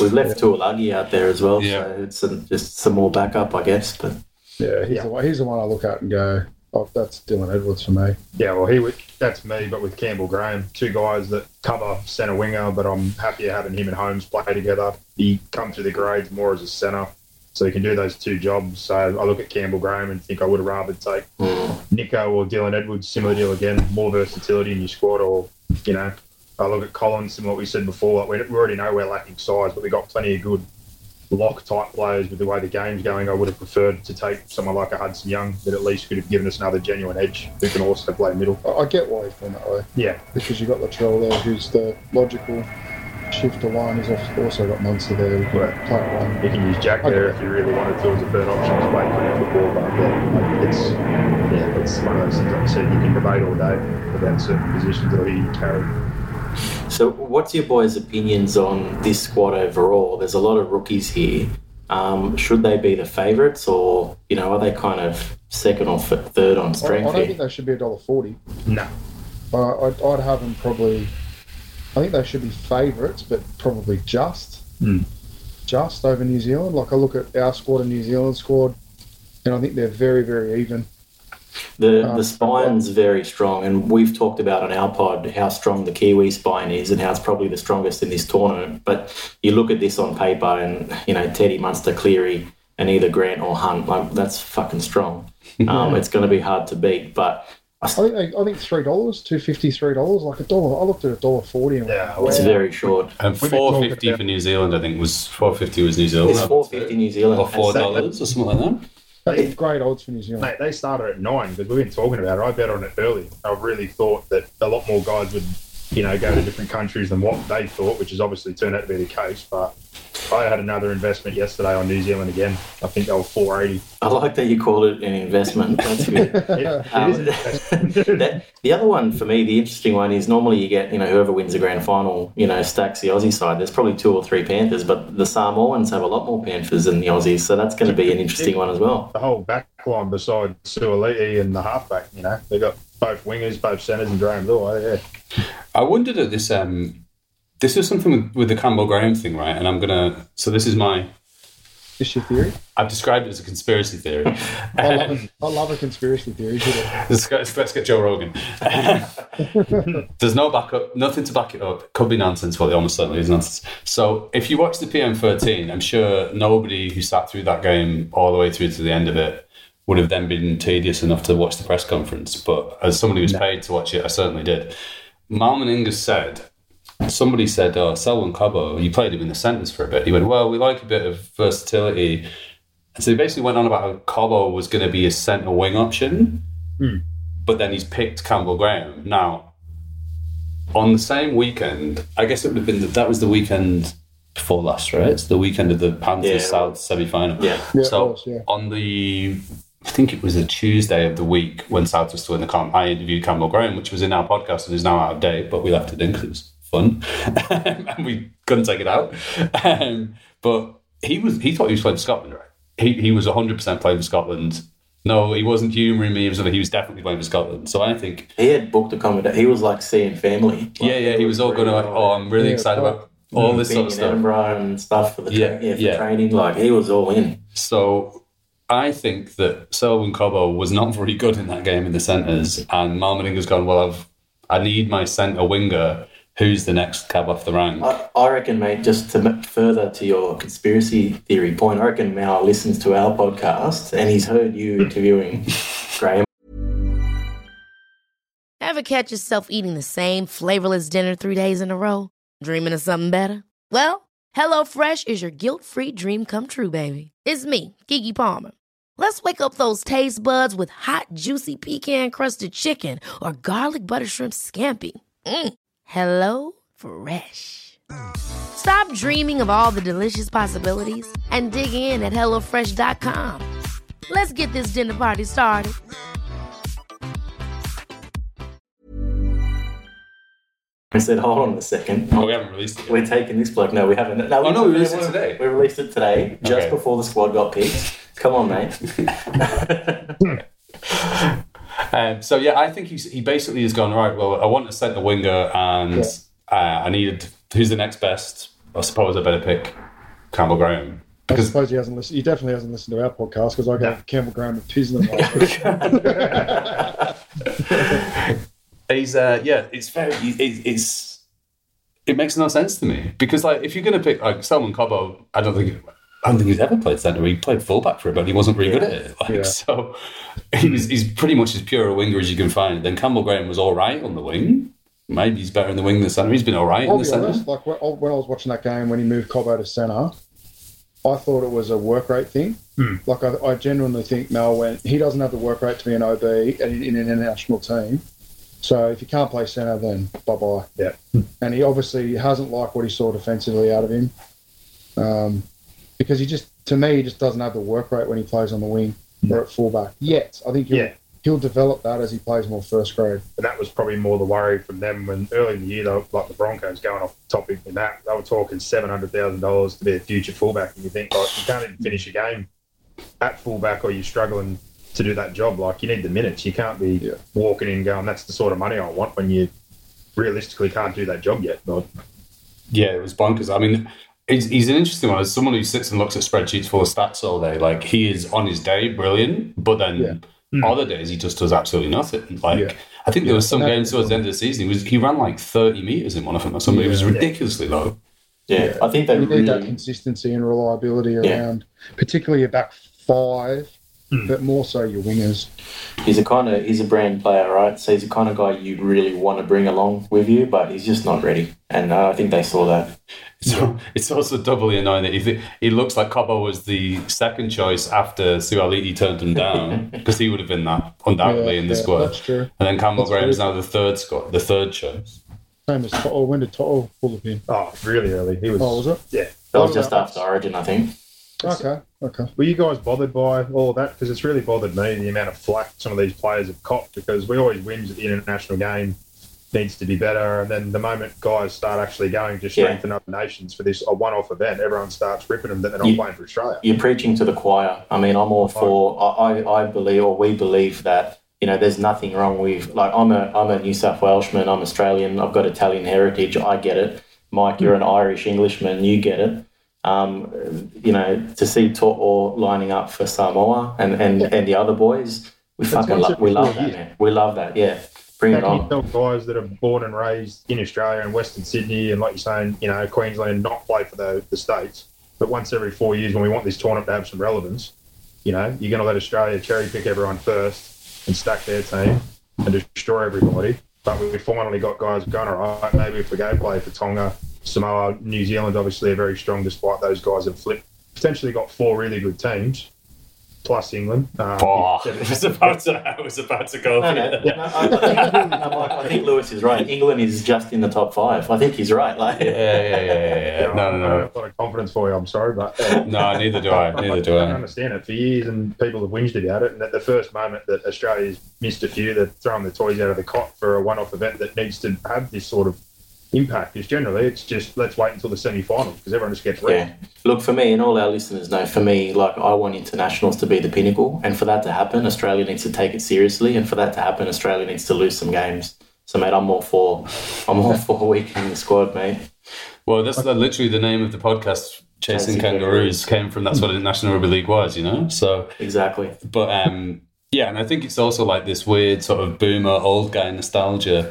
We've left Taulagi out there as well, Yeah. so it's some, just some more backup, I guess. But Yeah, he's, Yeah. The one, he's the one I look at and go, oh, that's Dylan Edwards for me. Yeah, well, he would, that's me, but with Campbell Graham, two guys that cover centre winger, but I'm happier having him and Holmes play together. He come through the grades more as a centre, so he can do those two jobs. So I look at Campbell Graham and think I would have rather take Nicho or Dylan Edwards, similar deal again, more versatility in your squad, or you know, I look at Collins, and what we said before. Like we, we already know we're lacking size, but we got plenty of good lock type players with the way the game's going. I would have preferred to take someone like a Hudson Young that at least could have given us another genuine edge who can also play middle. I, get why he's that way Yeah, because you've got Latrell there, who's the logical shift to line. He's also- also got Munster there who can Right. play one. you can use Jack there if you really wanted to as a third option to play of football. But yeah, like, it's yeah, it's one of those things. Like I said, you can debate all day about certain positions that he carry. So, what's your boys' opinions on this squad overall? There's a lot of rookies here. Um, should they be the favourites, or you know, are they kind of second or third on I, I don't think they should be a dollar forty. No, Uh, I'd, I'd have them probably. I think they should be favourites, but probably just, Hmm. just over New Zealand. Like I look at our squad and New Zealand squad, and I think they're very, very even. The Um, the spine's very strong, and we've talked about on our pod how strong the Kiwi spine is, and how it's probably the strongest in this tournament. But you look at this on paper, and you know Teddy Munster, Cleary, and either Grant or Hunt, like that's fucking strong. <laughs> Um, it's going to be hard to beat, but I think I think three dollars, two fifty, three dollars, like a dollar. I looked at a dollar forty and Yeah, went, It's wow. very short. And We've been four talking fifty about- for New Zealand, I think was four fifty was New Zealand. It's four fifty New Zealand. or four dollars or something like that. Great odds for New Zealand. Mate, they started at nine because we've been talking about it. I bet on it early. I really thought that a lot more guys would, you know, go to different countries than what they thought, which has obviously turned out to be the case. But I had another investment yesterday on New Zealand again. I think they were four eighty. I like that you called it an investment. That's good. <laughs> It Um, investment. <laughs> that, the other one for me, the interesting one is normally you get, you know, whoever wins the grand final, you know, stacks the Aussie side. There's probably two or three Panthers, but the Samoans have a lot more Panthers than the Aussies, so that's going to be an interesting one as well. the whole back line beside Suaalii and the halfback. You know, they got both wingers, both centres, and Jarome Luai. Yeah, I wondered at this. Um, this is something with, with the Campbell Graham thing, right? And I'm gonna. So this is my. Is your theory? I've described it as a conspiracy theory. <laughs> I love, a, I love a conspiracy theory. <laughs> Let's, go, let's get Joe Rogan. <laughs> There's no backup, nothing to back it up. Could be nonsense, but it almost certainly is nonsense. So if you watch the PM13, I'm sure nobody who sat through that game all the way through to the end of it would have then been tedious enough to watch the press conference. But as somebody who's paid to watch it, I certainly did. Mal Meningas said, somebody said, oh, Selwyn Cobbo, you played him in the centres for a bit. He went, well, we like a bit of versatility. So he basically went on about how Cobbo was going to be a centre wing option hmm. but then he's picked Campbell Graham. Now, on the same weekend, I guess it would have been that, that was the weekend before last, right? It's the weekend of the Panthers Yeah. South semi final. Yeah. Yeah, so was, yeah. on the, I think it was a Tuesday of the week when South was still in the comp, I interviewed Campbell Graham, which was in our podcast and is now out of date, but we left it in because it was fun <laughs> and we couldn't take it out. Um, but he was he thought he was playing for Scotland, right? He he was 100% playing for Scotland. No, he wasn't humouring me. He was, he was definitely playing for Scotland. So I think He had booked the accommodation. He was like seeing family. yeah, yeah, he was all going to. Like, oh, I'm really Yeah, excited about all this being sort of in stuff. Edinburgh and stuff for the Yeah, tra- yeah, for yeah. training. Like he was all in. So I think that Selwyn Cobbo was not very good in that game in the centres, and Mal Meninga's gone. Well, I've I need my centre winger. Who's the next cab off the rank? I, I reckon, mate, just to further to your conspiracy theory point, I reckon Mal listens to our podcast and he's heard you interviewing <laughs> Graham. Ever catch yourself eating the same flavorless dinner three days in a row? Dreaming of something better? Well, HelloFresh is your guilt-free dream come true, baby. It's me, Keke Palmer. Let's wake up those taste buds with hot, juicy pecan-crusted chicken or garlic butter shrimp scampi. Mm. Hello Fresh. Stop dreaming of all the delicious possibilities and dig in at HelloFresh.com. Let's get this dinner party started. I said, hold on a second. Oh, we haven't released it. Yet. We're taking this bloke. No, we haven't. No, Oh, no, we released it today. We released it today, just Okay. before the squad got picked. Come on, mate. <laughs> Um, so yeah, I think he's he basically has gone right. Well, I want a centre winger, and uh, I needed who's the next best. I suppose I better pick Campbell Graham I suppose he hasn't listened. He definitely hasn't listened to our podcast because I gave Campbell Graham a Pisner last week. he's uh, yeah, it's very it, it's it makes no sense to me because like if you're gonna pick like Selwyn Cobbo, I don't think I don't think he's ever played centre. He played fullback for it, but he wasn't really good at it. <laughs> Like Yeah. so, he was he's pretty much as pure a winger as you can find. Then Campbell Graham was all right on the wing. Maybe he's better in the wing than centre. He's been all right I'll in the centre. honest, like when when I was watching that game when he moved Cobbo to centre, I thought it was a work rate thing. Like I, I genuinely think Mel went. He doesn't have the work rate to be an OB in, in an international team. So if you can't play centre, then bye bye. Yeah. And he obviously hasn't liked what he saw defensively out of him, um, because he just to me he just doesn't have the work rate when he plays on the wing mm. or at fullback. Yet I think he'll, Yeah. he'll develop that as he plays more first grade. And that was probably more the worry from them when early in the year, they were, like the Broncos going off topic in that, they were talking $700,000 to be a future fullback. And you think, like, you can't even finish a game at fullback or you're struggling to do that job. Like, you need the minutes. You can't be Yeah. walking in going, that's the sort of money I want when you realistically can't do that job yet. But Yeah, it was bonkers. I mean, he's, he's an interesting one. As someone who sits and looks at spreadsheets full of stats all day, like he is on his day brilliant, but then other hmm. days he just does absolutely nothing. Like Yeah. I think there was some And games towards the end of the season. He was he ran like thirty meters in one of them or something. It was ridiculously low. Yeah, I think they You need that consistency and reliability Yeah. around, particularly your back five but more so your wingers. He's a kind of he's a brand player, right? So he's the kind of guy you really want to bring along with you, but he's just not ready. And uh, I think they saw that. So it's also doubly annoying that he, th- he looks like Cobbo was the second choice after Suaalii turned him down <laughs> because he would have been that undoubtedly Yeah, in the yeah, squad. that's true. And then Campbell That's Graham is now the third squad, the third choice. Same as Toto. When did Toto pull the pin? Oh, really early. He was. Oh, was it? Yeah. That was just after Origin, I think. Okay, okay. Were you guys bothered by all that? Because it's really bothered me the amount of flack some of these players have copped. Because we always whinge that the international game needs to be better, and then the moment guys start actually going to Yeah. strengthen other nations for this a one-off event, everyone starts ripping them that they're not You- playing for Australia. You're preaching to the choir. I mean, I'm all for. I, I, I believe, or we believe that you know, there's nothing wrong with. Like, I'm a I'm a New South Welshman. I'm Australian. I've got Italian heritage. I get it. Mike, you're an Irish Englishman. You get it. Um, you know, to see To'o lining up for Samoa and, and, and the other boys, we That's fucking once lo- we love that, man. We love that. Yeah, bring How it on. tell guys that are born and raised in Australia and Western Sydney and, like you're saying, you know, Queensland not play for the, the states, but once every four years when we want this tournament to have some relevance, you know, you're going to let Australia cherry pick everyone first and stack their team and destroy everybody. But we finally got guys going, all right, maybe if we go play for Tonga, Samoa, New Zealand, obviously are very strong despite those guys have flipped. Potentially got four really good teams, plus England. Um, Oh, I <laughs> was about to, I was about to go. No, no, it. no, I, I, think, I <laughs> think Lewis is right. England is just in the top five. I think he's right. Like, Yeah, yeah, yeah, yeah, yeah. No, no, I don't no. a lot of confidence for you. I'm sorry, but uh, <laughs> No, neither do I. Neither do I I. understand it for years, and people have whinged about it. And at the first moment that Australia's missed a few, they're throwing the toys out of the cot for a one-off event that needs to have this sort of impact. is generally, it's just let's wait until the semi-finals because everyone just gets Yeah. Look, for me, and all our listeners know, for me, like, I want internationals to be the pinnacle. And for that to happen, Australia needs to take it seriously. And for that to happen, Australia needs to lose some games. So, mate, I'm all for, I'm all for <laughs> weakening the squad, mate. Well, that's the, literally the name of the podcast. Chasing Chasing Kangaroos came from that's what the International Rugby League was, you know. So, Exactly. but um, yeah, and I think it's also like this weird sort of boomer old guy nostalgia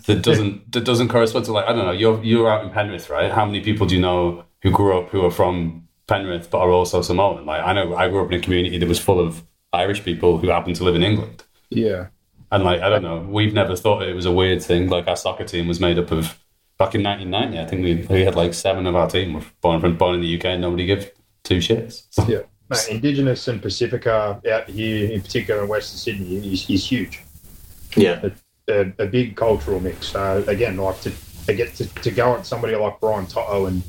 <laughs> that doesn't that doesn't correspond to like I don't know. You're you're out in Penrith, right? How many people do you know who grew up who are from Penrith but are also Samoan? Like I know I grew up in a community that was full of Irish people who happened to live in England. Yeah. And like I don't know, we've never thought it was a weird thing. Like our soccer team was made up of back in 1990. I think we we had like seven of our team were born from born in the UK. and Nobody gives two shits. So, Yeah. Mate, Indigenous and Pacifica out here, in particular in Western Sydney, is, is huge. Yeah. a, a big cultural mix. So again, like to, to get to, to go at somebody like Brian To'o and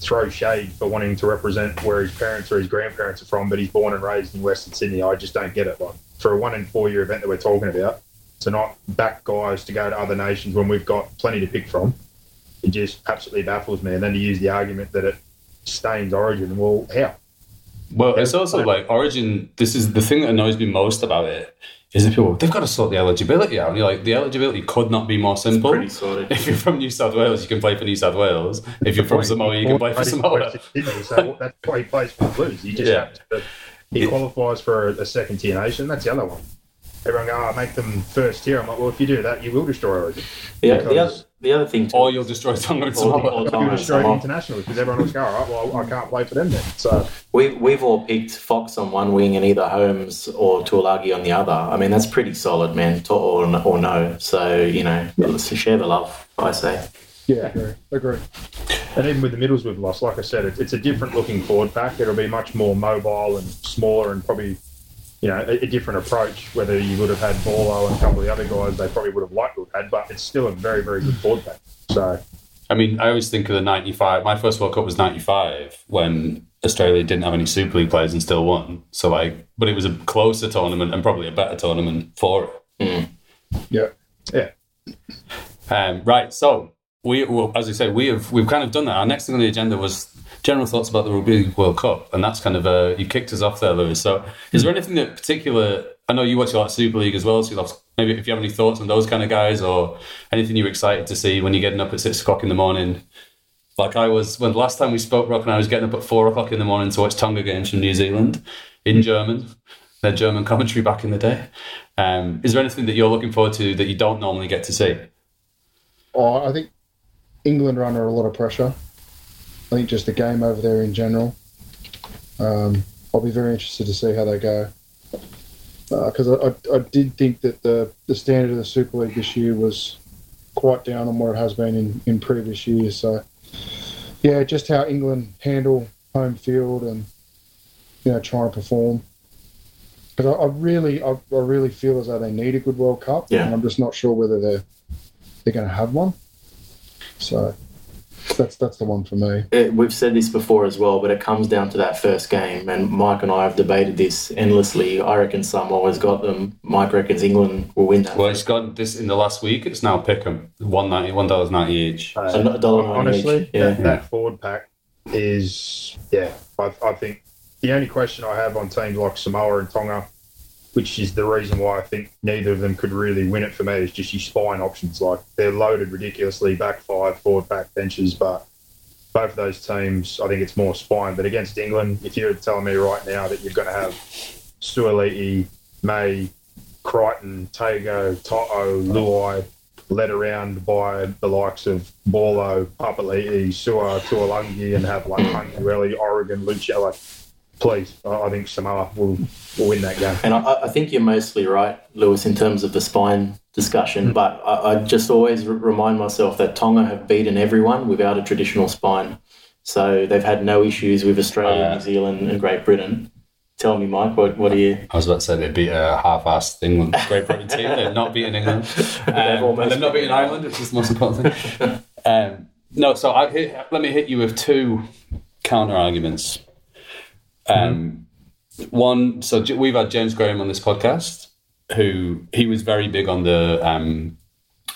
throw shade for wanting to represent where his parents or his grandparents are from, but he's born and raised in Western Sydney. I just don't get it. Like for a one in four year event that we're talking about, to not back guys to go to other nations when we've got plenty to pick from, it just absolutely baffles me. And then to use the argument that it stains Origin, well, how? Well, it's also like Origin. This is the thing that annoys me most about it is that people they've got to sort the eligibility out. And you're like, the eligibility could not be more simple. Pretty sorted. <laughs> If you're from New South Wales, you can play for New South Wales. If you're from Samoa, you can play for Samoa. So <laughs> that's why he plays for the Blues. He just Yeah. to, he qualifies for a, second tier nation. That's the other one. Everyone go, oh, make them first tier. I'm like, well, if you do that, you will destroy Origin. The, Because- the other thing, too, Or you'll destroy Tonga and Or- Samoa. or- You'll destroy the Samoa. international because everyone will go, all right, well, I can't play for them then. So we, we've all picked Fox on one wing and either Holmes or Taulagi on the other. I mean, that's pretty solid, man, to, or, or no. So, you know, let's share the love, I say. Yeah, agree. Agree. And even with the middles we've lost, like I said, it, it's a different looking forward pack. It'll be much more mobile and smaller and probably, you know, a, a different approach. Whether you would have had Borlo and a couple of the other guys, they probably would have liked to have had, but it's still a very, very good board pack. So, I mean, I always think of the 95. My first World Cup was 95 when Australia didn't have any Super League players and still won. So, like, but it was a closer tournament and probably a better tournament for it. Yeah. yeah. Um, right. So, we, well, as I said, we have, we've kind of done that. Our next thing on the agenda was general thoughts about the Rugby World Cup. And that's kind of, uh, you kicked us off there, Lewis. So, is there anything that particular, I know you watch a lot of Super League as well. So, maybe if you have any thoughts on those kind of guys or anything you're excited to see when you're getting up at six o'clock in the morning like I was when last time we spoke, Rock, and I was getting up at four o'clock in the morning to watch Tonga games from New Zealand in German, their German commentary back in the day. Um, is there anything that you're looking forward to that you don't normally get to see? Oh, I think England are under a lot of pressure. I think just the game over there in general. Um, I'll be very interested to see how they go. because I, I, I did think that the, the standard of the Super League this year was quite down on what it has been in, in previous years. So, yeah, just how England handle home field and you know trying to perform. Because I, I really, I, I really feel as though they need a good World Cup, Yeah. and I'm just not sure whether they're they're going to have one. So that's that's the one for me. it, we've said this before as well, but it comes down to that first game. And Mike and I have debated this endlessly. I reckon Samoa has got them. Mike reckons England will win that. Well, it's got this in the last week. It's now Pickham one ninety one dollars ninety each. Uh, a n- a dollar ninety honestly, each. Yeah. that, that forward pack is yeah. I, I think the only question I have on teams like Samoa and Tonga, which is the reason why I think neither of them could really win it for me, is just your spine options. Like they're loaded ridiculously, back five, forward back benches, but both of those teams, I think it's more spine. But against England, if you're telling me right now that you're going to have Suaalii, May, Crichton, Tago, To'o, Luai, led around by the likes of Paulo, Papali'i, Sua, Tuolangi, and have like Hunkueli, Oregon, Lucia. Like, please, I I think Samoa will, will win that game. And I, I think you're mostly right, Lewis, in terms of the spine discussion. But I, I just always r- remind myself that Tonga have beaten everyone without a traditional spine. So they've had no issues with Australia, Uh, New Zealand, and Great Britain. Tell me, Mike, what, what are you? I was about to say they beat a half-assed England, Great Britain team. They're not beating England. <laughs> Um, and they're not beating Ireland, which is the most important thing. <laughs> Um, no, so I hit, let me hit you with two counter arguments. Um, One, so we've had James Graham on this podcast, who he was very big on the um,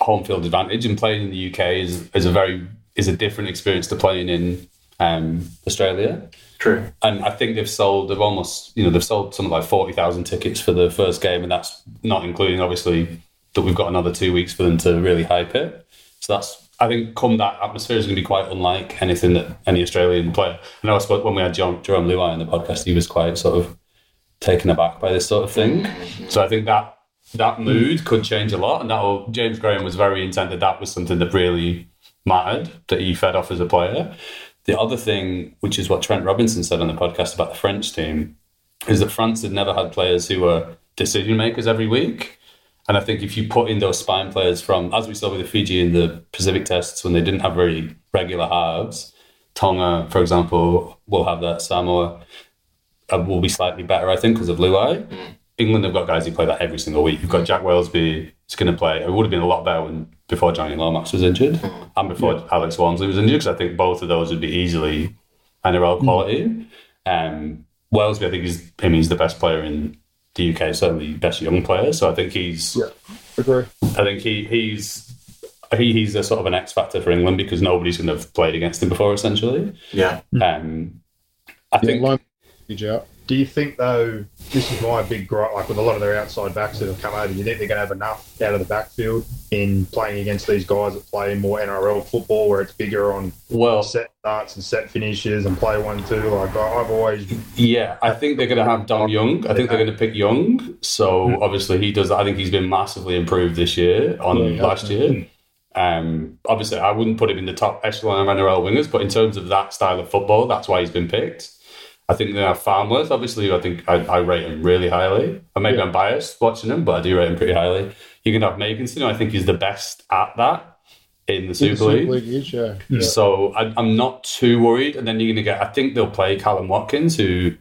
home field advantage, and playing in the UK is, is a very is a different experience to playing in um, Australia True. and I think they've sold they've almost you know they've sold something like forty thousand tickets for the first game, and that's not including obviously that we've got another two weeks for them to really hype it. So that's I think come that atmosphere is going to be quite unlike anything that any Australian player. I know I when we had John, Jarome Luai on the podcast, he was quite sort of taken aback by this sort of thing. So I think that that mood could change a lot, and that James Graham was very intent that that was something that really mattered that he fed off as a player. The other thing, which is what Trent Robinson said on the podcast about the French team, is that France had never had players who were decision makers every week. And I think if you put in those spine players from, as we saw with the Fiji in the Pacific tests when they didn't have very regular halves, Tonga, for example, will have that. Samoa uh, will be slightly better, I think, because of Luai. England have got guys who play that every single week. You've got Jack Welsby who's going to play. It would have been a lot better when before Jonny Lomax was injured and before Alex Walmsley was injured, because I think both of those would be easily NRL quality. Um, Welsby, I think he's I mean, he's the best player in the UK, certainly best young player. So I think he's Yeah, agree. I think he he's he, he's a sort of an X factor for England because nobody's going to have played against him before, essentially. Yeah. Um, I Yeah, think Lome- huge out. Do you think though? This is my big gripe. Like with a lot of their outside backs that have come over, do you think they're going to have enough out of the backfield in playing against these guys that play more NRL football, where it's bigger on well, set starts and set finishes and play one two? Like I've always Yeah, I think they're going to have Dom Young. I think they're going to pick Young. So obviously he does. I think he's been massively improved this year on last year. Um, obviously, I wouldn't put him in the top echelon of NRL wingers, but in terms of that style of football, that's why he's been picked. I think they have Farnworth. Obviously, I think I, I rate him really highly. And maybe I'm biased watching him, but I do rate him pretty highly. You can have Makinson, who I think he's the best at that in the Super League. is, yeah. yeah. So I, I'm not too worried. And then you're going to get, I think they'll play Kallum Watkins, who,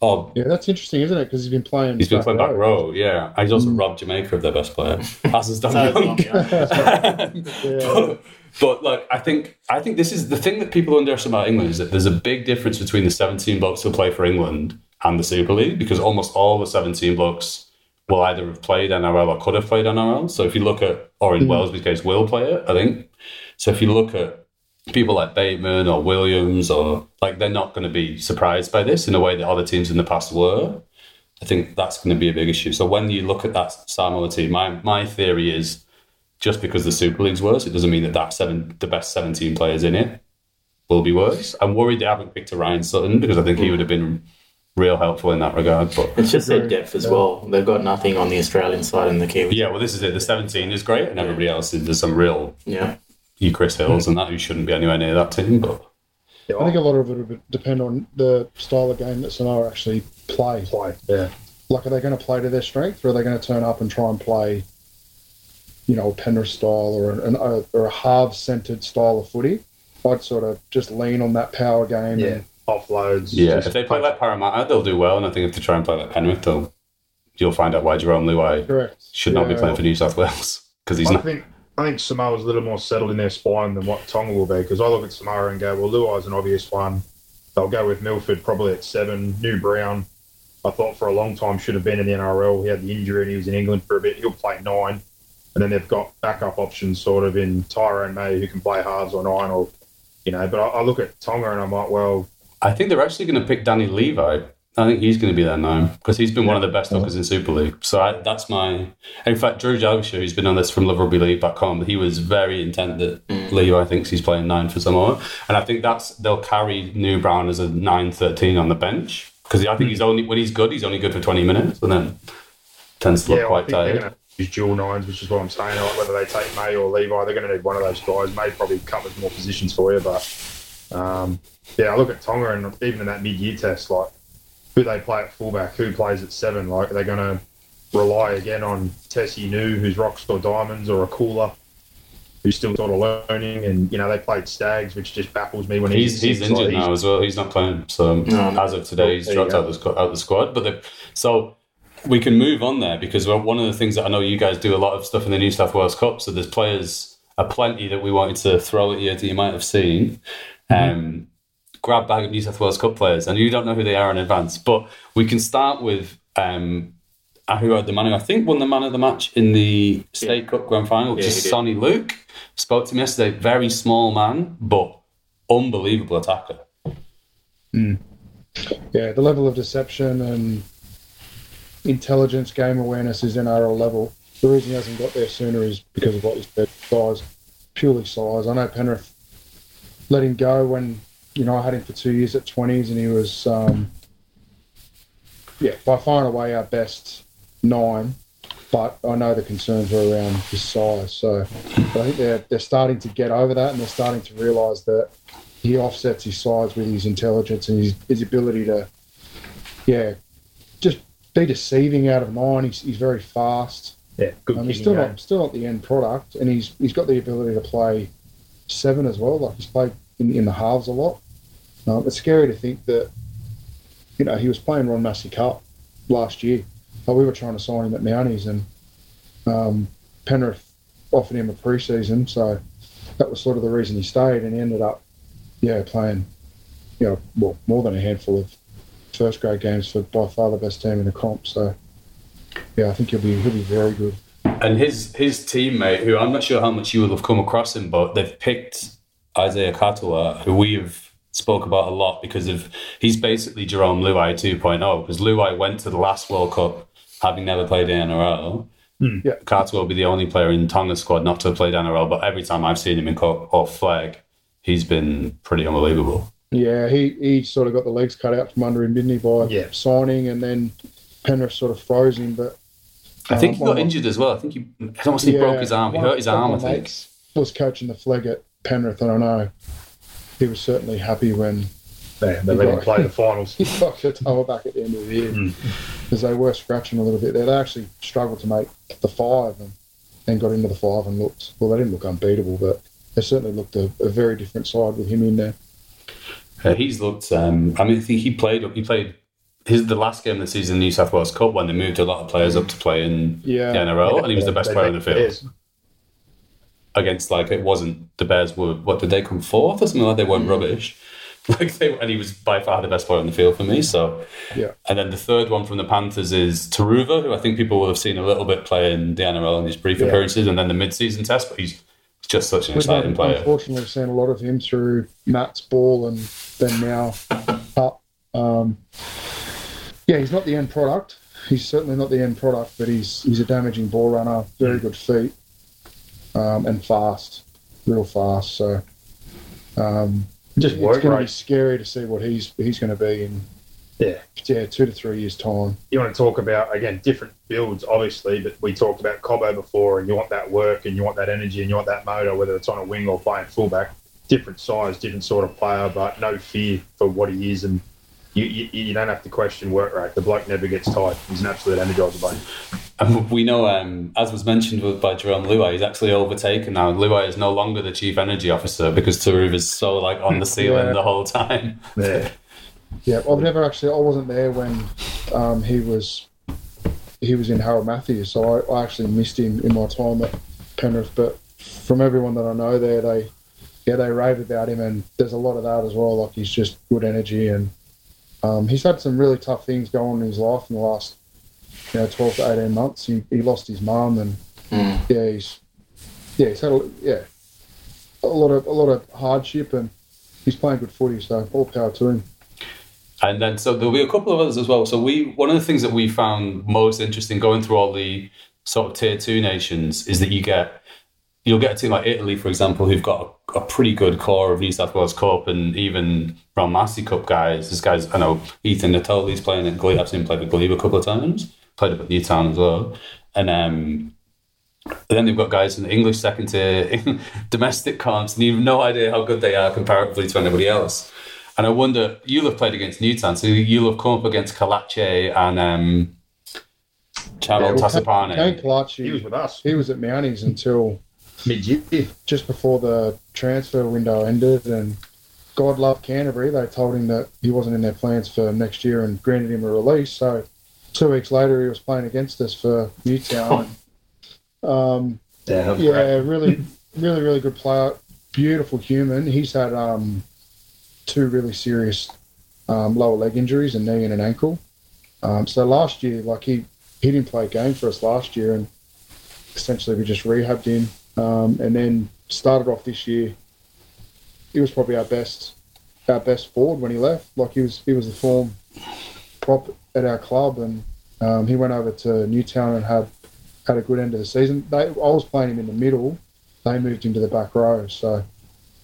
oh, Yeah, that's interesting, isn't it? Because he's been playing. he's been playing back row. Yeah. And he's also hmm. robbed Jamaica of their best player, <laughs> as has Dom So, Young. <laughs> <laughs> yeah. But, like, I think I think this is the thing that people underestimate about England is that there's a big difference between the 17 blokes who play for England and the Super League because almost all the 17 blokes will either have played NRL or could have played NRL. So if you look at, or in hmm. Welsby's case, will play it, I think. So if you look at people like Bateman or Williams or like they're not going to be surprised by this in a way that other teams in the past were. I think that's going to be a big issue. So when you look at that Samoa team, my my theory is just because the Super League's worse, it doesn't mean that that seven the best seventeen players in it will be worse. I'm worried they haven't picked a Ryan Sutton because I think he hmm. would have been real helpful in that regard. But It's just their depth as well. They've got nothing on the Australian side and the Kiwis. yeah, well, this is it. The seventeen is great, and everybody else is there's some real Yeah. you Chris Hills hmm. and that who shouldn't be anywhere near that team. But I think a lot of it will depend on the style of game that Sonora actually play. play. Yeah. like, are they going to play to their strength, or are they going to turn up and try and play, you know, a Penrith style or an or a half centered style of footy? I'd sort of just lean on that power game. Yeah, And, offloads. Yeah, if they play like Parramatta, they'll do well. And I think if they try and play like Penrith, they'll you'll find out why Jarome Luai correct. should not be playing for New South Wales because he's I not. think I think Samoa's a little more settled in their spine than what Tonga will be because I look at Samoa and go, well, Luai's an obvious one. They'll go with Milford probably at seven. Nu Brown, I thought for a long time should have been in the NRL. He had the injury and he was in England for a bit. He'll play nine. And then they've got backup options sort of in Tyrone May who can play halves or nine or, you know, but I, I look at Tonga and I'm like, well, I think they're actually going to pick Danny Levi. I think he's going to be their now because he's been one of the best hookers in Super League. So I, that's my. In fact, Drew Jalgisha, who's been on this from LoveRugbyLeague.com, he was very intent that Levi thinks he's playing nine for Samoa, and I think that's they'll carry Nu Brown as a 9-13 on the bench because I think he's only when he's good, he's only good for twenty minutes, and then tends to look yeah, quite tired. Going use dual nines, which is what I'm saying. Like whether they take May or Levi, they're going to need one of those guys. May probably covers more positions for you, but um, yeah, I look at Tonga and even in that mid-year test, like who they play at fullback, who plays at seven. Like they're going to rely again on Tesi Niu, who's Rockstar Diamonds, or a cooler. Who's still sort of learning, and you know they played Stags, which just baffles me when He's he's like, injured he's- now as well. He's not playing. So No. as of today, he's dropped out the squad. Out the squad. But so we can move on there because one of the things that I know you guys do a lot of stuff in the New South Wales Cup. So there's players aplenty that we wanted to throw at you that you might have seen. Um, grab bag of New South Wales Cup players, and you don't know who they are in advance. But we can start with. Um, uh, who had the man who I think won the man of the match in the State Cup Grand Final, which Yeah, is did. Soni Luke. Spoke to him yesterday. Very small man, but unbelievable attacker. Yeah, the level of deception and intelligence, game awareness is NRL level. The reason he hasn't got there sooner is because of what you said, size, purely size. I know Penrith let him go when you know I had him for two years at twenties, and he was um, yeah by far and away our best nine. But I know the concerns were around his size, so I think they're they're starting to get over that, and they're starting to realise that he offsets his size with his intelligence and his, his ability to, yeah, be deceiving out of nine. He's, he's very fast. yeah, good. Um, he's still game. not still not the end product, and he's he's got the ability to play seven as well. Like he's played in, in the halves a lot. Um, it's scary to think that, you know, he was playing Ron Massey Cup last year. But we were trying to sign him at Mounties, and um, Penrith offered him a pre-season, so that was sort of the reason he stayed, and he ended up, yeah, playing, you know, well, more than a handful of first grade games for by far the best team in the comp. So, yeah, I think he'll be he'll be very good. And his his teammate, who I'm not sure how much you will have come across him, but they've picked Isaiah Katoa, who we've spoke about a lot because of he's basically Jarome Luai 2.0 because Luai went to the last World Cup having never played in NRL. Hmm. Yeah. Katoa will be the only player in Tonga's squad not to have played NRL, but every time I've seen him in cup or flag, he's been pretty unbelievable. Yeah, he, he sort of got the legs cut out from under him, didn't he, by Yeah. signing, and then Penrith sort of froze him. But I think he uh, got injured as well. I think he, I almost he broke his arm. He hurt his arm, I think. Was coaching the flag at Penrith, and I know he was certainly happy when Yeah, they let him play the <laughs> finals. he got the toe back at the end of the year Hmm. because they were scratching a little bit there. They actually struggled to make the five and, and got into the five and looked well. They didn't look unbeatable, but they certainly looked a, a very different side with him in there. Uh, he's looked. Um, I mean, I think he played. He played his the last game of the season, New South Wales Cup, when they moved a lot of players up to play in Yeah. the NRL, and he was the best player in the field Bears. against like it wasn't the Bears were. What did they come fourth or something like? They weren't rubbish. <laughs> Like they, and he was by far the best player in the field for me. So Yeah. And then the third one from the Panthers is Turuva, who I think people will have seen a little bit play in the NRL in his brief Yeah. appearances, and then the mid-season test. But he's just such an We've exciting player. unfortunately we've seen a lot of him through Matt's ball and then now up. Um, yeah, he's not the end product. He's certainly not the end product, but he's he's a damaging ball runner, very good feet, um, and fast, real fast. So um, Just it's work going to be scary to see what he's he's going to be in Yeah. yeah two to three years time. you want to talk about again different builds, obviously, but we talked about Cobbo before, and you want that work, and you want that energy, and you want that motor, whether it's on a wing or playing fullback. Different size, different sort of player, but no fear for what he is, and you, you, you don't have to question work rate. The bloke never gets tired. He's an absolute energizer bunny. And we know, um, as was mentioned with- by Jarome Luai, he's actually overtaken now. Luai is no longer the chief energy officer because Taruv is so like on the <laughs> ceiling Yeah. the whole time. Yeah. <laughs> Yeah, I've never actually. I wasn't there when um, he was he was in Harold Matthews, so I, I actually missed him in my time at Penrith. But from everyone that I know there, they yeah they rave about him, and there's a lot of that as well. Like he's just good energy, and um, he's had some really tough things go on in his life in the last you know 12 to 18 months. He, he lost his mum, and Mm. yeah, he's yeah he's had a, yeah a lot of a lot of hardship, and he's playing good footy. So all power to him. And then so there'll be a couple of others as well. So we one of the things that we found most interesting going through all the sort of tier two nations is that you get you'll get a team like Italy, for example, who've got a, a pretty good core of New South Wales Cup and even Ron Massey Cup guys. This guy's I know Ethan Natoli's playing at Glebe. I've seen him play for Glebe a couple of times. Played up at Newtown as well. And um then they've got guys in the English second tier, <laughs> domestic comps, and you've no idea how good they are comparatively to anybody else. And I wonder, you'll have played against Newtown, so you'll have come up against Kalache and um, Channel well, Tasapane. Kane Kalachi, He was with us he was at Mounties until mid year. just before the transfer window ended, and God love Canterbury. They told him that he wasn't in their plans for next year and granted him a release. So two weeks later, he was playing against us for Newtown. And, um, Yeah, yeah, great. really, really, really good player. Beautiful human. He's had um, two really serious um, lower leg injuries, a knee and an ankle. Um, so last year, like he, he didn't play a game for us last year, and essentially we just rehabbed him, um, and then started off this year. He was probably our best, our best forward when he left. Like he was, he was the form prop at our club, and um, he went over to Newtown and had had a good end of the season. They, I was playing him in the middle. They moved him to the back row, so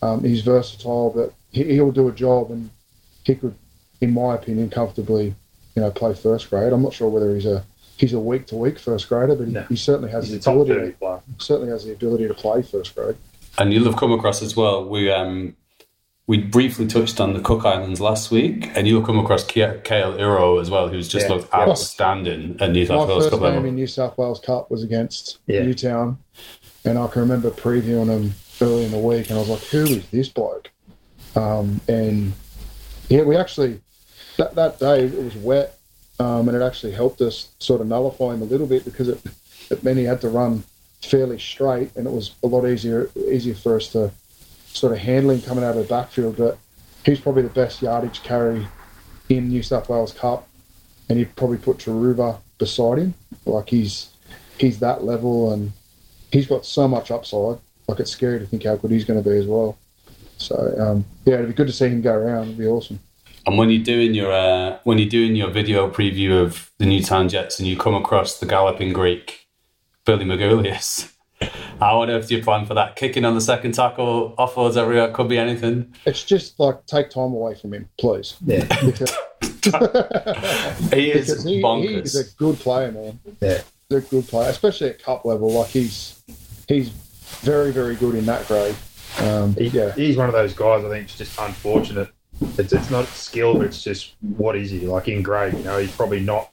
um, he's versatile. But he'll do a job, and he could, in my opinion, comfortably, you know, play first grade. I'm not sure whether he's a he's a week to week first grader, but he, No. he certainly has He's the ability. thirty player. Certainly has the ability to play first grade. And you'll have come across as well. We um, we briefly touched on the Cook Islands last week, and you'll come across Kia- Kayal Iro as well, who's just Yeah. looked outstanding at New My South Wales first Cup game level. in New South Wales Cup was against Yeah. Newtown, and I can remember previewing him early in the week, and I was like, "Who is this bloke?" Um, and yeah, we actually that that day it was wet, um, and it actually helped us sort of nullify him a little bit because it it meant he had to run fairly straight, and it was a lot easier easier for us to sort of handle him coming out of the backfield. But he's probably the best yardage carry in New South Wales Cup, and you'd probably put Turuva beside him. Like he's he's that level, and he's got so much upside. Like it's scary to think how good he's going to be as well. So um, yeah, it'd be good to see him go around. It'd be awesome. And when you're doing your uh, when you're doing your video preview of the Newtown Jets, and you come across the galloping Greek, Billy Magoulias, <laughs> how on earth do you plan for that? Kicking on the second tackle, offloads everywhere, could be anything. It's just like take time away from him, please. Yeah. Because, <laughs> He is because he, he bonkers. is a good player, man. Yeah. He's a good player, especially at cup level. Like he's he's very very good in that grade. Um, He, yeah, He's one of those guys. I think it's just unfortunate. It's, it's not skill, but it's just what is he like in grade? You know, he's probably not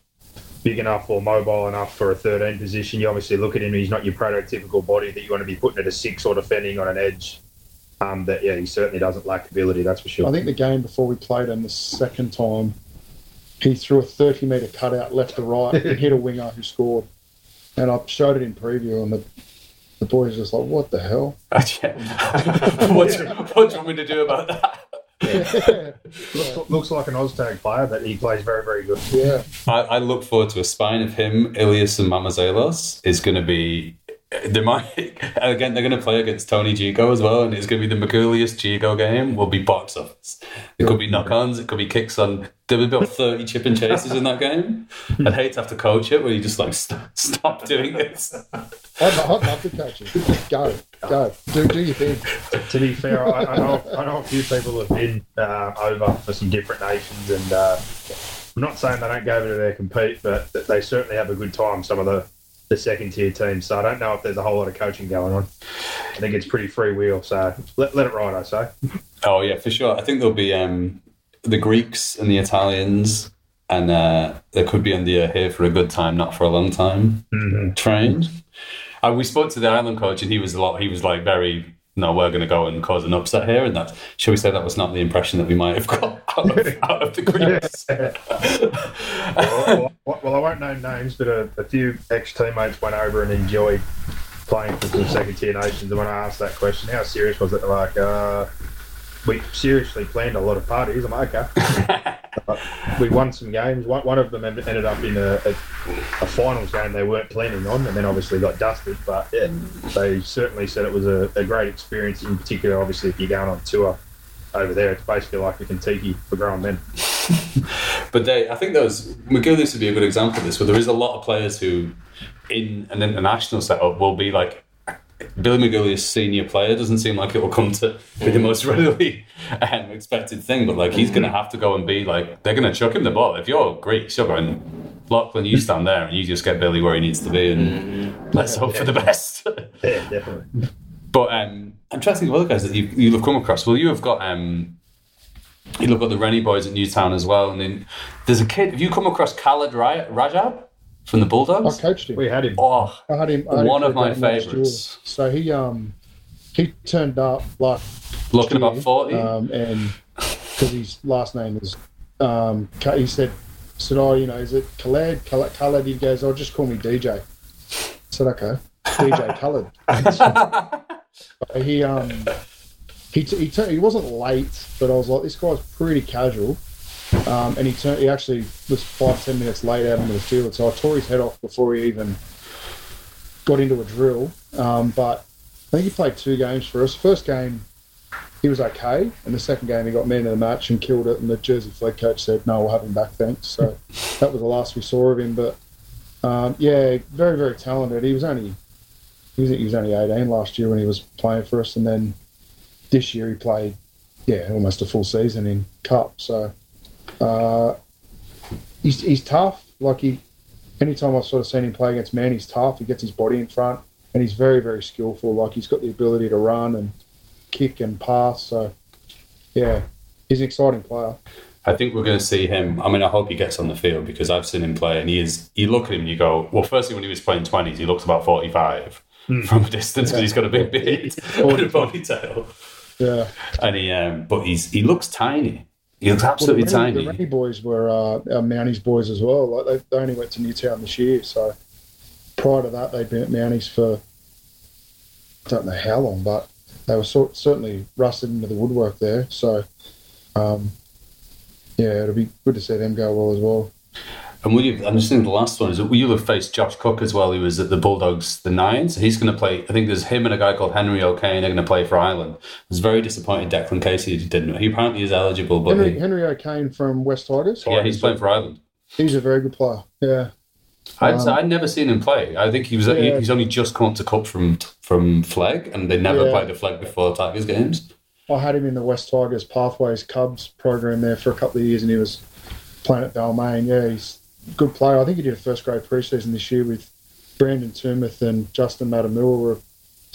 big enough or mobile enough for a 13 position. You obviously look at him; he's not your prototypical body that you want to be putting at a six or defending on an edge. Um, but yeah, he certainly doesn't lack ability. That's for sure. I think the game before we played him the second time, he threw a 30 metre cutout left to right and hit a winger who scored. And I showed it in preview, and the, the boys just like, what the hell? <laughs> <laughs> what, do, what do you want me to do about that? <laughs> looks, looks like an Oztag player, but he plays very, very good. Yeah. I, I look forward to a spine of him, Ilias and Mamazelos is going to be. They might again. They're going to play against Tony Gigot as well, and it's going to be the Mercurius Gigo game. Will be box office. It could be knock-ons. It could be kicks on. There was about thirty chip and chases in that game. I'd hate to have to coach it, where you just like st- stop doing this. I'd, I'd love to coach him. Go, go, do, do your thing. to be fair, I, I know I know a few people have been uh, over for some different nations, and uh, I'm not saying they don't go over there compete, but they certainly have a good time. Some of the the second tier team. So I don't know if there's a whole lot of coaching going on. I think it's pretty free wheel. So let, let it ride, I say. Oh yeah, for sure. I think there'll be um, the Greeks and the Italians, and uh, they could be on the uh, here for a good time, not for a long time Mm-hmm. train. And we spoke to the island coach, and he was a lot. He was like very. No, we're going to go and cause an upset here, and that. Shall we say that was not the impression that we might have got <laughs> out of, <laughs> out of the Greeks? <laughs> well, well, well, I won't name names, but a, a few ex teammates went over and enjoyed playing for some second tier nations. And when I asked that question, how serious was it? Like, uh, we seriously planned a lot of parties. I'm like, okay. But we won some games. One, one of them ended up in a, a, a finals game they weren't planning on, and then obviously got dusted. But yeah, they certainly said it was a, a great experience. In particular, obviously, if you're going on tour over there, it's basically like a Contiki for grown men. <laughs> But they, I think those Magoulias would be a good example of this, where there is a lot of players who, in an international setup, will be like Billy Magoulias, senior player, doesn't seem like it will come to be the most <laughs> readily um, expected thing. But like he's going to have to go and be like they're going to chuck him the ball. If you're Greeks, you're going Lachlan, you stand there and you just get Billy where he needs to be, and let's hope for the best. <laughs> Yeah, definitely. But um, I'm trying to think of other guys that you you'll have come across. Well, you have got um, you look at the Rennie boys at Newtown as well, and then there's a kid. Have you come across Khaled Rajab from the Bulldogs. I coached him. We had him. Oh, I had him. I had One for of my a game last year. favourites. So he um he turned up like looking about year, forty. um, and because his last name is um he said said oh you know is it Khaled Khaled, Khaled he goes oh just call me DJ. I said okay DJ <laughs> Khaled. <laughs> So he um he t- he, turned, he wasn't late, but I was like this guy's pretty casual. Um, and he turned. He actually was five ten minutes late out onto the field, so I tore his head off before he even got into a drill. Um, but I think he played two games for us. First game, he was okay, and the second game he got man of the match and killed it. And the Jersey Flegg coach said, "No, we'll have him back, thanks." So <laughs> that was the last we saw of him. But um, yeah, very very talented. He was only he was, he was only eighteen last year when he was playing for us, and then this year he played yeah almost a full season in cup. So uh, he's he's tough. Like he, anytime I've sort of seen him play against man, he's tough. He gets his body in front, and he's very very skillful. Like he's got the ability to run and kick and pass. So yeah, he's an exciting player. I think we're going to see him. I mean, I hope he gets on the field because I've seen him play, and he is. You look at him, and you go, well. Firstly, when he was playing twenties, he looks about forty-five from a distance because he's got a big beard and a ponytail, Yeah, and he. Um, but he's he looks tiny. He looks absolutely well, the Rennie, tiny. The Rennie boys were uh, our Mounties boys as well. Like they, they only went to Newtown this year, so prior to that they'd been at Mounties for I don't know how long, but they were sort, certainly rusted into the woodwork there. So um, yeah, it'll be good to see them go well as well. And will you? I'm just thinking the last one is that you'll have faced Josh Cook as well. He was at the Bulldogs, the nine. So he's going to play. I think there's him and a guy called Henry O'Kane are going to play for Ireland. I was very disappointed Declan Casey didn't. He apparently is eligible, but Henry, he, Henry O'Kane from West Tigers. yeah, he's playing for Ireland. He's a very good player. Yeah. I'd, Um, I'd never seen him play. I think he was he, Yeah. he's only just come to cup from from Flegg, and they never Yeah. played a flag before Tigers games. I had him in the West Tigers Pathways Cubs program there for a couple of years, and he was playing at Balmain. Yeah, he's good player. I think he did a first grade preseason this year with Brandon Tumeth and Justin Matamua were a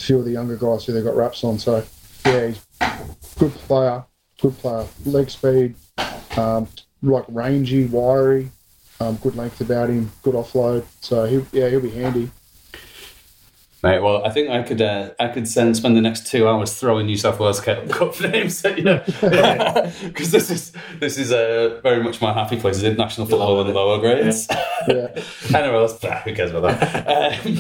few of the younger guys who they got wraps on. So yeah, he's good player, good player, leg speed, um, like rangy, wiry, um, good length about him, good offload. So he, yeah, he'll be handy. Mate, well, I think I could uh, I could send, spend the next two hours throwing New South Wales Cup <laughs> Cup names at you because <laughs> this is this is uh, very much my happy place. Is international football in the lower grades. Yeah. <laughs> anyway, let's ah, who cares about that? Um,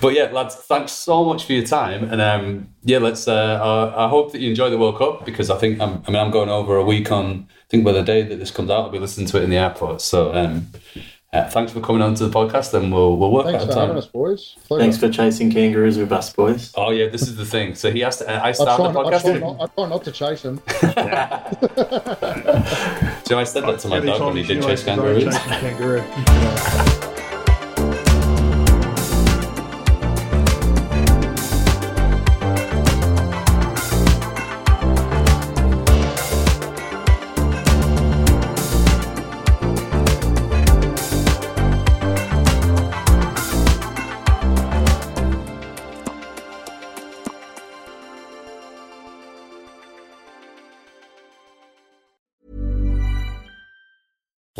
but yeah, lads, thanks so much for your time, and um, yeah, let's. Uh, I, I hope that you enjoy the World Cup because I think I'm, I mean I'm going over a week on. I think by the day that this comes out, I'll be listening to it in the airport. So um, uh, thanks for coming on to the podcast, and we'll we'll work Thanks out for a having time. us, boys. Pleasure. Thanks for chasing kangaroos with us, boys. Oh yeah, this is the thing. So he has to. I I start try, the I, try podcast. not, I try not to chase him. <laughs> So I said that to my dog when he did chase like you're going kangaroos. chasing kangaroo. <laughs>